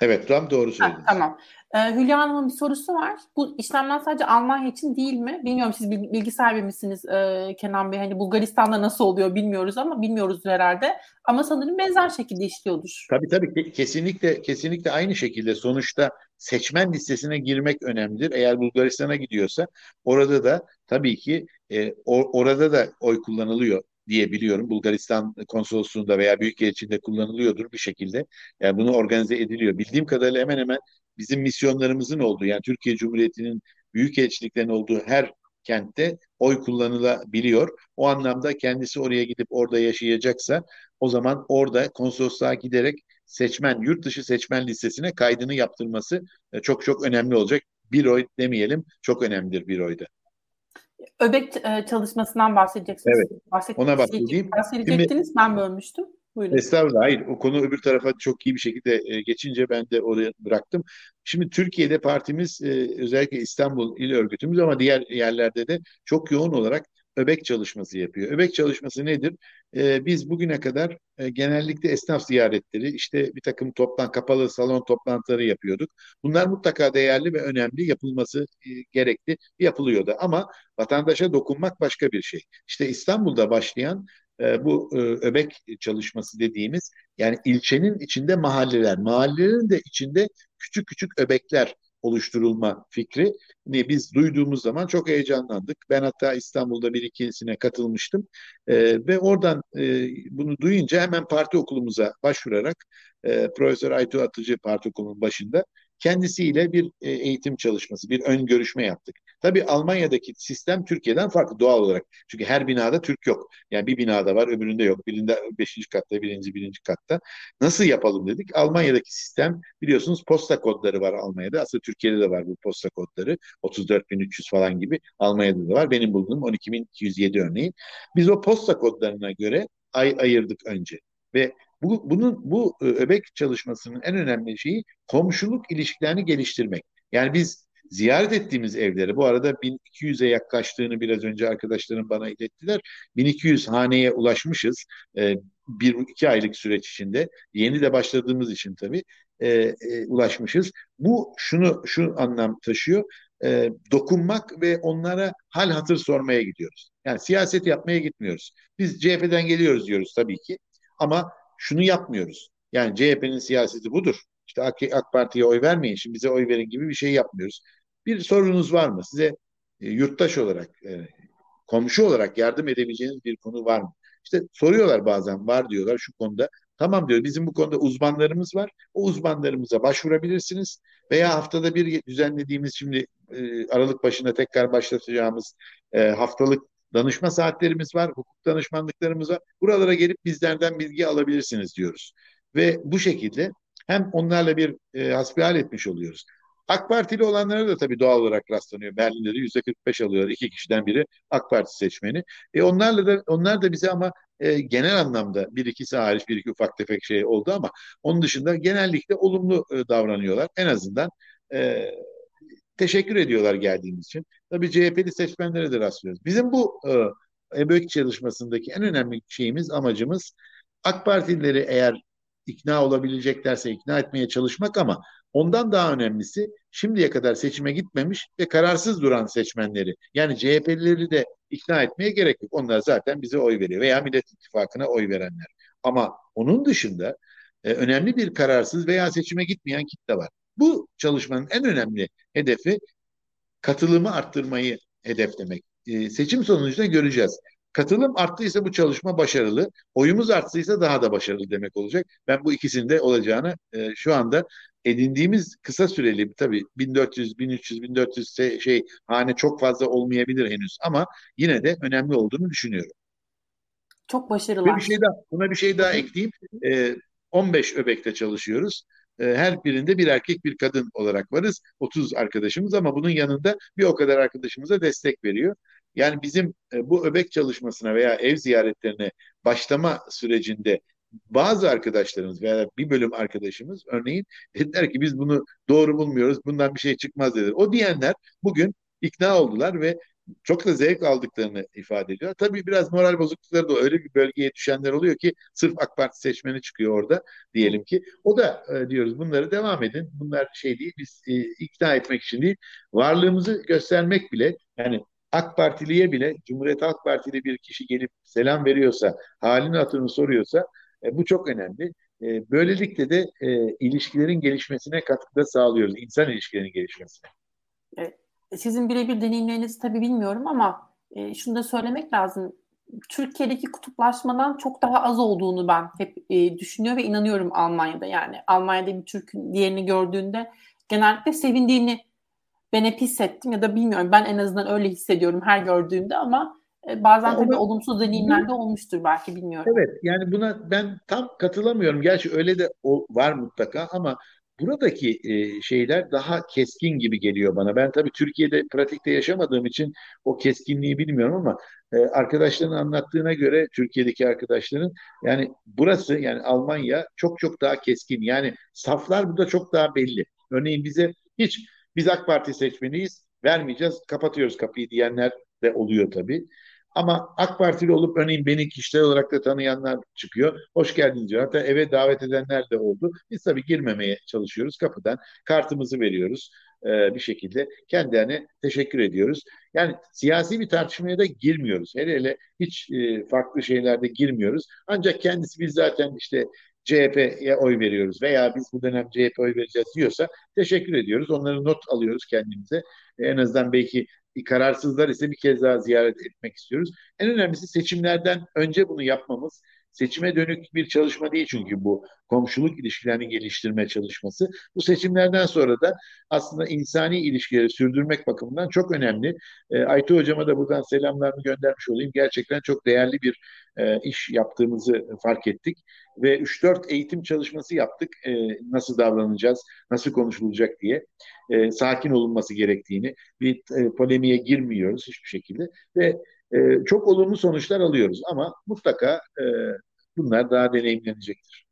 Evet tam doğru söylediniz. Ha, tamam. Ee, Hülya Hanım'ın bir sorusu var. Bu işlemler sadece Almanya için değil mi? Bilmiyorum siz bilgi sahibi misiniz e, Kenan Bey? Hani Bulgaristan'da nasıl oluyor bilmiyoruz ama bilmiyoruz herhalde. Ama sanırım benzer şekilde işliyordur. Tabii tabii kesinlikle kesinlikle aynı şekilde sonuçta seçmen listesine girmek önemlidir. Eğer Bulgaristan'a gidiyorsa orada da tabii ki e, or, orada da oy kullanılıyor diye biliyorum. Bulgaristan konsolosluğunda veya büyükelçiliğinde kullanılıyordur bir şekilde. Yani bunu organize ediliyor. Bildiğim kadarıyla hemen hemen bizim misyonlarımızın olduğu yani Türkiye Cumhuriyeti'nin büyükelçiliklerin olduğu her kentte oy kullanılabiliyor. O anlamda kendisi oraya gidip orada yaşayacaksa o zaman orada konsolosluğa giderek seçmen, yurt dışı seçmen listesine kaydını yaptırması e, çok çok önemli olacak. Bir oy demeyelim, çok önemlidir bir oyda. Öbek e, çalışmasından bahsedeceksiniz. Evet. Ona. Bahsedecektiniz, ben bölmüştüm. Buyurun. Estağfurullah. Hayır. O konu öbür tarafa çok iyi bir şekilde e, geçince ben de oraya bıraktım. Şimdi Türkiye'de partimiz e, özellikle İstanbul İl Örgütümüz ama diğer yerlerde de çok yoğun olarak öbek çalışması yapıyor. Öbek çalışması nedir? Ee, biz bugüne kadar e, genellikle esnaf ziyaretleri, işte bir takım toplan kapalı salon toplantıları yapıyorduk. Bunlar mutlaka değerli ve önemli yapılması e, gerekli, yapılıyordu. Ama vatandaşa dokunmak başka bir şey. İşte İstanbul'da başlayan e, bu e, öbek çalışması dediğimiz yani ilçenin içinde mahalleler, mahallelerin de içinde küçük küçük öbekler oluşturulma fikri biz duyduğumuz zaman çok heyecanlandık. Ben hatta İstanbul'da bir ikisine katılmıştım e, ve oradan e, bunu duyunca hemen parti okulumuza başvurarak e, Profesör Aytu Atıcı parti okulunun başında kendisiyle bir e, eğitim çalışması, bir ön görüşme yaptık. Tabii Almanya'daki sistem Türkiye'den farklı doğal olarak. Çünkü her binada Türk yok. Yani bir binada var, öbüründe yok. Birinde beşinci katta, birinci, birinci katta. Nasıl yapalım dedik. Almanya'daki sistem biliyorsunuz posta kodları var Almanya'da. Aslında Türkiye'de de var bu posta kodları. 34.300 falan gibi Almanya'da da var. Benim bulduğum 12.207 örneğin. Biz o posta kodlarına göre ay ayırdık önce. Ve bu, bunun bu e, öbek çalışmasının en önemli şeyi komşuluk ilişkilerini geliştirmek. Yani biz ziyaret ettiğimiz evleri bu arada 1200'e yaklaştığını biraz önce arkadaşlarım bana ilettiler. 1200 haneye ulaşmışız e, bir iki aylık süreç içinde. Yeni de başladığımız için tabii e, e, ulaşmışız. Bu şunu şu anlam taşıyor. E, dokunmak ve onlara hal hatır sormaya gidiyoruz. Yani siyaset yapmaya gitmiyoruz. Biz CHP'den geliyoruz diyoruz tabii ki. Ama şunu yapmıyoruz. Yani CHP'nin siyaseti budur. İşte AK, AK Parti'ye oy vermeyin, şimdi bize oy verin gibi bir şey yapmıyoruz. Bir sorunuz var mı? Size e, yurttaş olarak, e, komşu olarak yardım edebileceğiniz bir konu var mı? İşte soruyorlar bazen, var diyorlar şu konuda. Tamam diyor, bizim bu konuda uzmanlarımız var. O uzmanlarımıza başvurabilirsiniz. Veya haftada bir düzenlediğimiz şimdi e, Aralık başında tekrar başlatacağımız e, haftalık danışma saatlerimiz var, hukuk danışmanlıklarımız var. Buralara gelip bizlerden bilgi alabilirsiniz diyoruz. Ve bu şekilde hem onlarla bir e, hasbihal etmiş oluyoruz. AK Partili olanlara da tabii doğal olarak rastlanıyor. Berlin'de de yüzde 45 alıyor. iki kişiden biri AK Parti seçmeni. E onlarla da onlar da bize ama e, genel anlamda bir ikisi hariç bir iki ufak tefek şey oldu ama onun dışında genellikle olumlu e, davranıyorlar. En azından e, teşekkür ediyorlar geldiğimiz için. Tabii CHP'li seçmenlere de rastlıyoruz. Bizim bu e, EBÖK çalışmasındaki en önemli şeyimiz, amacımız AK Partilileri eğer ikna olabileceklerse ikna etmeye çalışmak ama ondan daha önemlisi şimdiye kadar seçime gitmemiş ve kararsız duran seçmenleri yani CHP'lileri de ikna etmeye gerek yok. Onlar zaten bize oy veriyor veya Millet İttifakı'na oy verenler. Ama onun dışında e, önemli bir kararsız veya seçime gitmeyen kitle var. Bu çalışmanın en önemli hedefi katılımı arttırmayı hedeflemek. E, seçim sonucunda göreceğiz. Katılım arttıysa bu çalışma başarılı. Oyumuz arttıysa daha da başarılı demek olacak. Ben bu ikisinde olacağını e, şu anda edindiğimiz kısa süreli tabii 1400, 1300, 1400 şey hane çok fazla olmayabilir henüz ama yine de önemli olduğunu düşünüyorum. Çok başarılı. Bir şey daha, buna bir şey daha ekleyeyim. E, 15 öbekte çalışıyoruz. E, her birinde bir erkek bir kadın olarak varız. 30 arkadaşımız ama bunun yanında bir o kadar arkadaşımıza destek veriyor. Yani bizim e, bu öbek çalışmasına veya ev ziyaretlerine başlama sürecinde bazı arkadaşlarımız veya bir bölüm arkadaşımız örneğin dediler ki biz bunu doğru bulmuyoruz, bundan bir şey çıkmaz dediler. O diyenler bugün ikna oldular ve çok da zevk aldıklarını ifade ediyor. Tabii biraz moral bozuklukları da öyle bir bölgeye düşenler oluyor ki sırf AK Parti seçmeni çıkıyor orada diyelim ki. O da e, diyoruz bunları devam edin. Bunlar şey değil biz e, ikna etmek için değil varlığımızı göstermek bile yani AK Partiliye bile Cumhuriyet Halk Partili bir kişi gelip selam veriyorsa, halini hatırını soruyorsa e, bu çok önemli. E, böylelikle de e, ilişkilerin gelişmesine katkıda sağlıyoruz. insan ilişkilerinin gelişmesine. Evet. Sizin birebir deneyimlerinizi tabii bilmiyorum ama e, şunu da söylemek lazım. Türkiye'deki kutuplaşmadan çok daha az olduğunu ben hep e, düşünüyor ve inanıyorum Almanya'da. Yani Almanya'da bir Türk'ün diğerini gördüğünde genellikle sevindiğini ben hep hissettim ya da bilmiyorum. Ben en azından öyle hissediyorum her gördüğümde ama e, bazen tabii olumsuz deneyimler de olmuştur belki bilmiyorum. Evet yani buna ben tam katılamıyorum. Gerçi öyle de var mutlaka ama buradaki e, şeyler daha keskin gibi geliyor bana. Ben tabii Türkiye'de pratikte yaşamadığım için o keskinliği bilmiyorum ama e, arkadaşların anlattığına göre Türkiye'deki arkadaşların yani burası yani Almanya çok çok daha keskin. Yani saflar burada çok daha belli. Örneğin bize hiç biz AK Parti seçmeniyiz vermeyeceğiz kapatıyoruz kapıyı diyenler de oluyor tabii. Ama AK Partili olup örneğin beni kişisel olarak da tanıyanlar çıkıyor. Hoş geldiniz diyor. Hatta eve davet edenler de oldu. Biz tabii girmemeye çalışıyoruz kapıdan. Kartımızı veriyoruz e, bir şekilde. Kendilerine teşekkür ediyoruz. Yani siyasi bir tartışmaya da girmiyoruz. Hele hele hiç e, farklı şeylerde girmiyoruz. Ancak kendisi biz zaten işte CHP'ye oy veriyoruz veya biz bu dönem CHP oy vereceğiz diyorsa teşekkür ediyoruz. Onları not alıyoruz kendimize. En azından belki kararsızlar ise bir kez daha ziyaret etmek istiyoruz. En önemlisi seçimlerden önce bunu yapmamız. Seçime dönük bir çalışma değil çünkü bu komşuluk ilişkilerini geliştirme çalışması. Bu seçimlerden sonra da aslında insani ilişkileri sürdürmek bakımından çok önemli. E, Aytu Hocama da buradan selamlarımı göndermiş olayım. Gerçekten çok değerli bir e, iş yaptığımızı fark ettik. Ve 3-4 eğitim çalışması yaptık. E, nasıl davranacağız, nasıl konuşulacak diye. E, sakin olunması gerektiğini, bir e, polemiğe girmiyoruz hiçbir şekilde. Ve e, çok olumlu sonuçlar alıyoruz ama mutlaka e, bunlar daha deneyimlenecektir.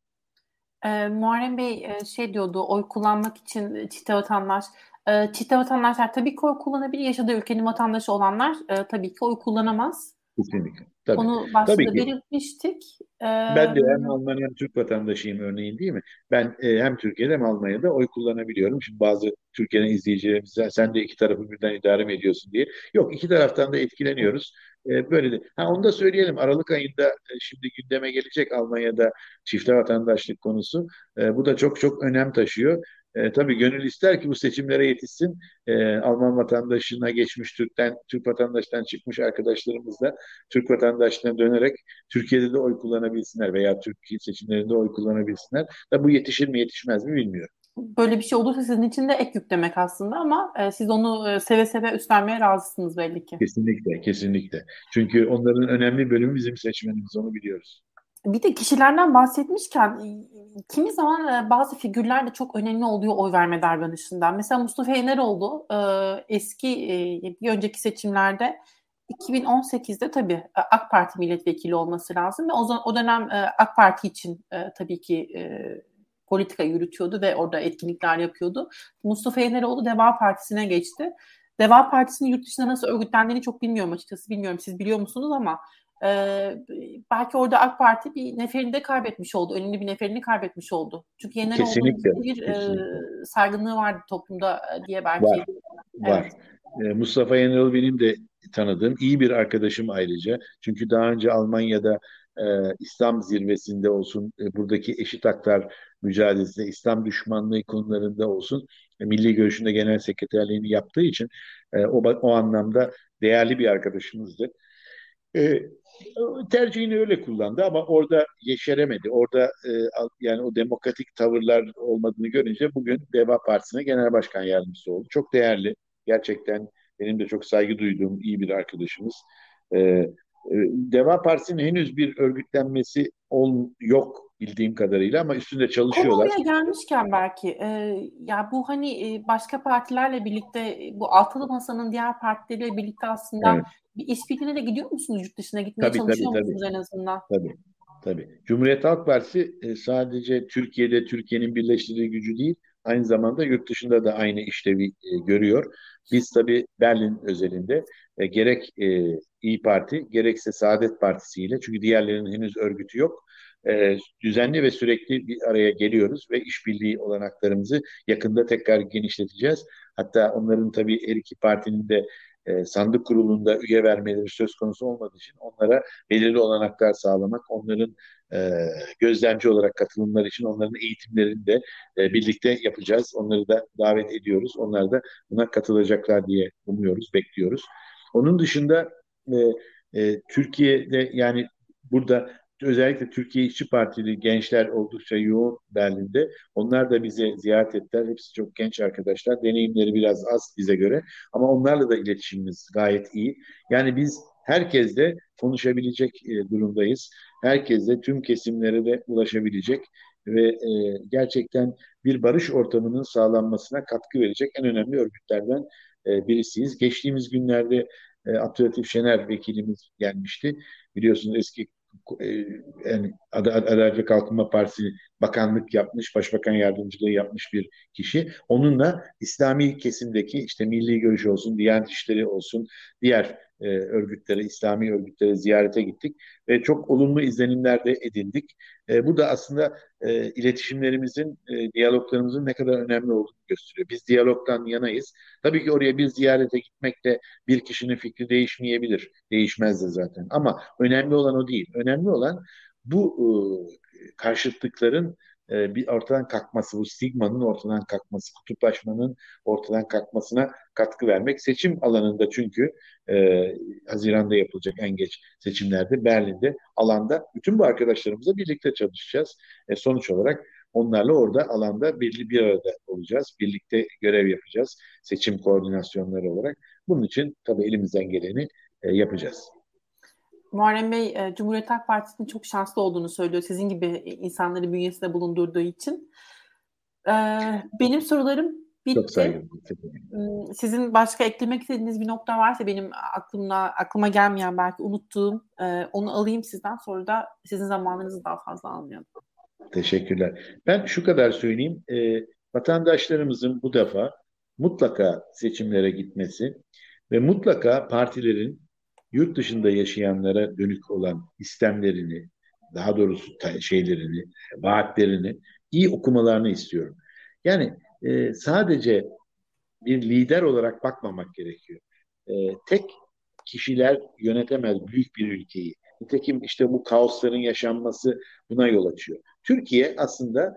E, Muharrem Bey e, şey diyordu oy kullanmak için çifte vatandaş e, çifte vatandaşlar tabii ki oy kullanabilir. Yaşadığı ülkenin vatandaşı olanlar e, tabii ki oy kullanamaz. Kesinlikle. Tabii. Onu başta Tabii belirtmiştik. Ee, ben de hem Alman hem Türk vatandaşıyım örneğin değil mi? Ben e, hem Türkiye'de hem Almanya'da oy kullanabiliyorum. Şimdi bazı Türkiye'nin izleyicilerimiz sen de iki tarafı birden idare mi ediyorsun diye. Yok iki taraftan da etkileniyoruz. E, böyle de. Ha, onu da söyleyelim. Aralık ayında e, şimdi gündeme gelecek Almanya'da çifte vatandaşlık konusu. E, bu da çok çok önem taşıyor. E, tabii gönül ister ki bu seçimlere yetişsin. E, Alman vatandaşına geçmiş Türk'ten, Türk vatandaştan çıkmış arkadaşlarımız da Türk vatandaşlığına dönerek Türkiye'de de oy kullanabilsinler veya Türkiye seçimlerinde oy kullanabilsinler. Da bu yetişir mi yetişmez mi bilmiyorum. Böyle bir şey olursa sizin için de ek yük demek aslında ama e, siz onu e, seve seve üstlenmeye razısınız belli ki. Kesinlikle, kesinlikle. Çünkü onların önemli bölümü bizim seçmenimiz, onu biliyoruz. Bir de kişilerden bahsetmişken kimi zaman e, bazı figürler de çok önemli oluyor oy verme davranışında. Mesela Mustafa Yeneroğlu e, eski e, bir önceki seçimlerde 2018'de tabii AK Parti milletvekili olması lazım ve o, o dönem AK Parti için tabii ki politika yürütüyordu ve orada etkinlikler yapıyordu. Mustafa Yeneroğlu Deva Partisi'ne geçti. Deva Partisi'nin yurt dışında nasıl örgütlendiğini çok bilmiyorum açıkçası. Bilmiyorum siz biliyor musunuz ama ee, belki orada AK Parti bir neferini de kaybetmiş oldu. Önemli bir neferini kaybetmiş oldu. Çünkü yeniden kesinlikle, bir kesinlikle. E, saygınlığı vardı toplumda e, diye belki. Var. var. Evet. Mustafa Yenerol benim de tanıdığım iyi bir arkadaşım ayrıca. Çünkü daha önce Almanya'da e, İslam zirvesinde olsun, e, buradaki eşit haklar mücadelesinde, İslam düşmanlığı konularında olsun, e, Milli Görüşü'nde genel sekreterliğini yaptığı için e, o, o anlamda değerli bir arkadaşımızdı. E, tercihini öyle kullandı ama orada yeşeremedi. Orada e, yani o demokratik tavırlar olmadığını görünce bugün Deva Partisi'ne genel başkan yardımcısı oldu. Çok değerli. Gerçekten benim de çok saygı duyduğum iyi bir arkadaşımız. E, e, Deva Partisi'nin henüz bir örgütlenmesi ol, yok bildiğim kadarıyla ama üstünde çalışıyorlar. Konu gelmişken belki e, ya bu hani e, başka partilerle birlikte bu altılı masanın diğer partileriyle birlikte aslında evet. bir işbirliğine de gidiyor musunuz yurt dışına gitmeye tabii, çalışıyor tabii, musunuz tabii. en azından? Tabii. Tabii. Cumhuriyet Halk Partisi e, sadece Türkiye'de Türkiye'nin birleştirdiği gücü değil, aynı zamanda yurt dışında da aynı işlevi e, görüyor. Biz tabii Berlin özelinde e, gerek e, İyi Parti gerekse Saadet Partisi ile çünkü diğerlerinin henüz örgütü yok e, düzenli ve sürekli bir araya geliyoruz ve işbirliği olanaklarımızı yakında tekrar genişleteceğiz. Hatta onların tabii her iki partinin de e, sandık kurulunda üye vermeleri söz konusu olmadığı için onlara belirli olanaklar sağlamak, onların e, gözlemci olarak katılımlar için onların eğitimlerini de e, birlikte yapacağız. Onları da davet ediyoruz. Onlar da buna katılacaklar diye umuyoruz, bekliyoruz. Onun dışında e, e, Türkiye'de yani burada özellikle Türkiye İşçi Partili gençler oldukça yoğun Berlin'de. Onlar da bize ziyaret ettiler. Hepsi çok genç arkadaşlar. Deneyimleri biraz az bize göre ama onlarla da iletişimimiz gayet iyi. Yani biz herkesle konuşabilecek e, durumdayız. Herkesle tüm kesimlere de ulaşabilecek ve e, gerçekten bir barış ortamının sağlanmasına katkı verecek en önemli örgütlerden e, birisiyiz. Geçtiğimiz günlerde e, Abdülhatif Şener vekilimiz gelmişti. Biliyorsunuz eski yani Adalet ve Kalkınma Partisi bakanlık yapmış, başbakan yardımcılığı yapmış bir kişi. Onunla İslami kesimdeki işte milli görüş olsun, Diyanet İşleri olsun, diğer e, örgütlere, İslami örgütlere ziyarete gittik ve çok olumlu izlenimler de edindik. E, bu da aslında e, iletişimlerimizin, e, diyaloglarımızın ne kadar önemli olduğunu gösteriyor. Biz diyalogtan yanayız. Tabii ki oraya bir ziyarete gitmekle bir kişinin fikri değişmeyebilir. Değişmez de zaten. Ama önemli olan o değil. Önemli olan bu e, karşıtlıkların e, bir ortadan kalkması, bu stigmanın ortadan kalkması, kutuplaşmanın ortadan kalkmasına katkı vermek. Seçim alanında çünkü e, Haziran'da yapılacak en geç seçimlerde Berlin'de alanda bütün bu arkadaşlarımızla birlikte çalışacağız. E, sonuç olarak onlarla orada alanda bir, bir arada olacağız. Birlikte görev yapacağız seçim koordinasyonları olarak. Bunun için tabii elimizden geleni e, yapacağız. Muharrem Bey e, Cumhuriyet Halk Partisi'nin çok şanslı olduğunu söylüyor. Sizin gibi insanları bünyesinde bulundurduğu için. E, benim sorularım bitti. Çok saygı. Hmm, sizin başka eklemek istediğiniz bir nokta varsa benim aklımda aklıma gelmeyen belki unuttuğum e, onu alayım sizden sonra da sizin zamanınızı daha fazla almayalım. Teşekkürler. Ben şu kadar söyleyeyim. E, vatandaşlarımızın bu defa mutlaka seçimlere gitmesi ve mutlaka partilerin yurt dışında yaşayanlara dönük olan istemlerini, daha doğrusu şeylerini, vaatlerini iyi okumalarını istiyorum. Yani e, sadece bir lider olarak bakmamak gerekiyor. E, tek kişiler yönetemez büyük bir ülkeyi. Nitekim işte bu kaosların yaşanması buna yol açıyor. Türkiye aslında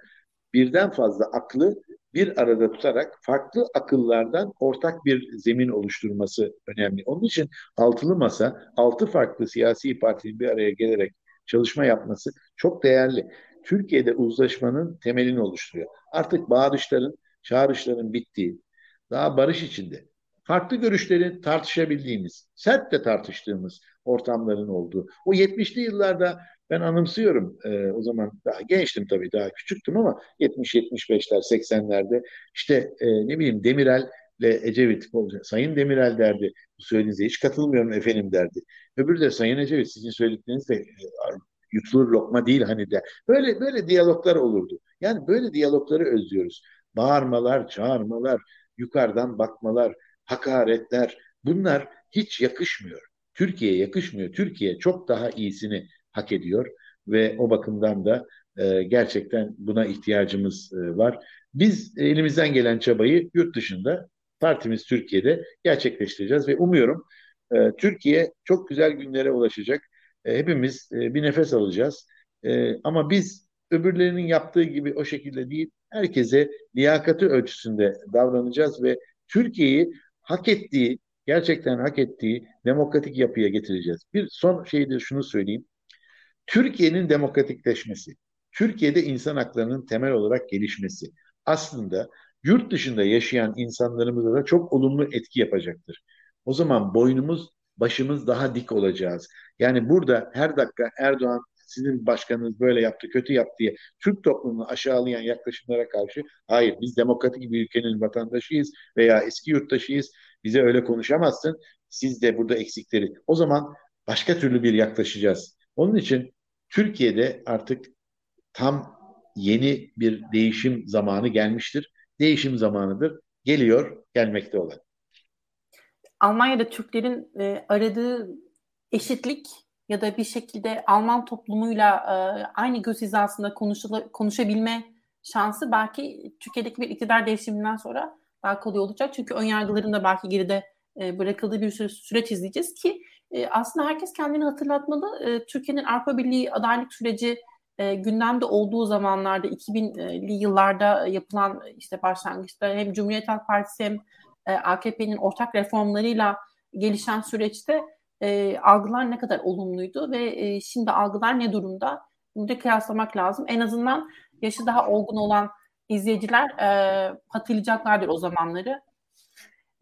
birden fazla aklı bir arada tutarak farklı akıllardan ortak bir zemin oluşturması önemli. Onun için altılı masa, altı farklı siyasi partinin bir araya gelerek çalışma yapması çok değerli. Türkiye'de uzlaşmanın temelini oluşturuyor. Artık bağırışların, çağrışların bittiği, daha barış içinde, farklı görüşlerin tartışabildiğimiz, sert de tartıştığımız ortamların olduğu. O 70'li yıllarda ben anımsıyorum e, o zaman daha gençtim tabii daha küçüktüm ama 70-75'ler 80'lerde işte e, ne bileyim Demirel ile Ecevit Sayın Demirel derdi bu söylediğinize hiç katılmıyorum efendim derdi. Öbürü de Sayın Ecevit sizin söyledikleriniz de e, yutulur lokma değil hani de. Böyle böyle diyaloglar olurdu. Yani böyle diyalogları özlüyoruz. Bağırmalar, çağırmalar, yukarıdan bakmalar, hakaretler bunlar hiç yakışmıyor. Türkiye'ye yakışmıyor. Türkiye çok daha iyisini hak ediyor ve o bakımdan da e, gerçekten buna ihtiyacımız e, var. Biz elimizden gelen çabayı yurt dışında partimiz Türkiye'de gerçekleştireceğiz ve umuyorum e, Türkiye çok güzel günlere ulaşacak. E, hepimiz e, bir nefes alacağız. E, ama biz öbürlerinin yaptığı gibi o şekilde değil, herkese liyakati ölçüsünde davranacağız ve Türkiye'yi hak ettiği gerçekten hak ettiği demokratik yapıya getireceğiz. Bir son şey de şunu söyleyeyim. Türkiye'nin demokratikleşmesi, Türkiye'de insan haklarının temel olarak gelişmesi aslında yurt dışında yaşayan insanlarımıza da çok olumlu etki yapacaktır. O zaman boynumuz, başımız daha dik olacağız. Yani burada her dakika Erdoğan sizin başkanınız böyle yaptı, kötü yaptı diye Türk toplumunu aşağılayan yaklaşımlara karşı hayır biz demokratik bir ülkenin vatandaşıyız veya eski yurttaşıyız. Bize öyle konuşamazsın. Siz de burada eksikleri. O zaman başka türlü bir yaklaşacağız. Onun için Türkiye'de artık tam yeni bir değişim zamanı gelmiştir. Değişim zamanıdır. Geliyor, gelmekte olan. Almanya'da Türklerin e, aradığı eşitlik ya da bir şekilde Alman toplumuyla e, aynı göz hizasında konuşabilme şansı belki Türkiye'deki bir iktidar değişiminden sonra daha kolay olacak. Çünkü ön yargıların da belki geride e, bırakıldığı bir süre, süreç izleyeceğiz ki e, aslında herkes kendini hatırlatmalı. E, Türkiye'nin Avrupa Birliği adaylık süreci e, gündemde olduğu zamanlarda 2000'li yıllarda yapılan işte başlangıçta hem Cumhuriyet Halk Partisi hem e, AKP'nin ortak reformlarıyla gelişen süreçte e, algılar ne kadar olumluydu ve e, şimdi algılar ne durumda? Bunu da kıyaslamak lazım. En azından yaşı daha olgun olan izleyiciler e, hatırlayacaklardır o zamanları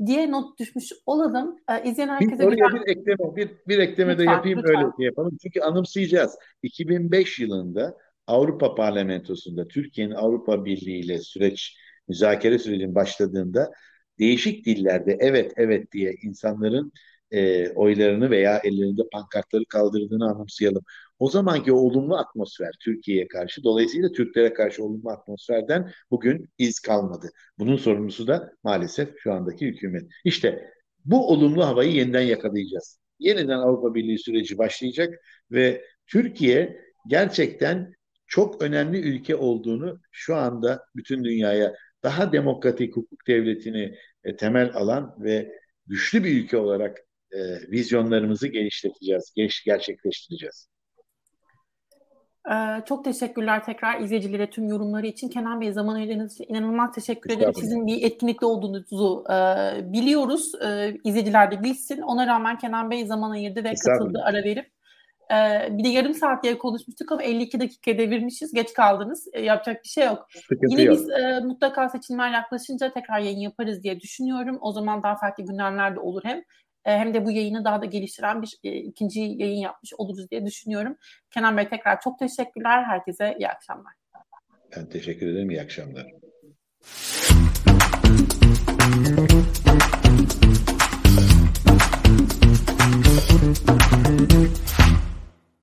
diye not düşmüş olalım. E, izleyen herkese bir, oraya bir ekleme, bir, bir ekleme lütfen, de yapayım lütfen. öyle şey yapalım. Çünkü anımsayacağız. 2005 yılında Avrupa Parlamentosu'nda Türkiye'nin Avrupa Birliği ile süreç müzakere sürecinin başladığında değişik dillerde evet evet diye insanların e, oylarını veya ellerinde pankartları kaldırdığını anımsayalım. O zamanki olumlu atmosfer Türkiye'ye karşı, dolayısıyla Türklere karşı olumlu atmosferden bugün iz kalmadı. Bunun sorumlusu da maalesef şu andaki hükümet. İşte bu olumlu havayı yeniden yakalayacağız. Yeniden Avrupa Birliği süreci başlayacak ve Türkiye gerçekten çok önemli ülke olduğunu şu anda bütün dünyaya daha demokratik hukuk devletini e, temel alan ve güçlü bir ülke olarak e, vizyonlarımızı geliştireceğiz, geliş, gerçekleştireceğiz. Ee, çok teşekkürler tekrar izleyicilere tüm yorumları için. Kenan Bey zaman ayırdığınız için inanılmaz teşekkür ederim. Sizin bir etkinlikte olduğunuzu e, biliyoruz. E, izleyiciler de bilsin. Ona rağmen Kenan Bey zaman ayırdı ve katıldı ara verip. E, bir de yarım saat diye konuşmuştuk ama 52 dakika devirmişiz. Geç kaldınız. E, yapacak bir şey yok. Sıkıntı Yine yok. biz e, mutlaka seçimler yaklaşınca tekrar yayın yaparız diye düşünüyorum. O zaman daha farklı gündemler de olur hem. E, hem de bu yayını daha da geliştiren bir e, ikinci yayın yapmış oluruz diye düşünüyorum. Kenan Bey tekrar çok teşekkürler. Herkese iyi akşamlar. Ben teşekkür ederim. İyi akşamlar.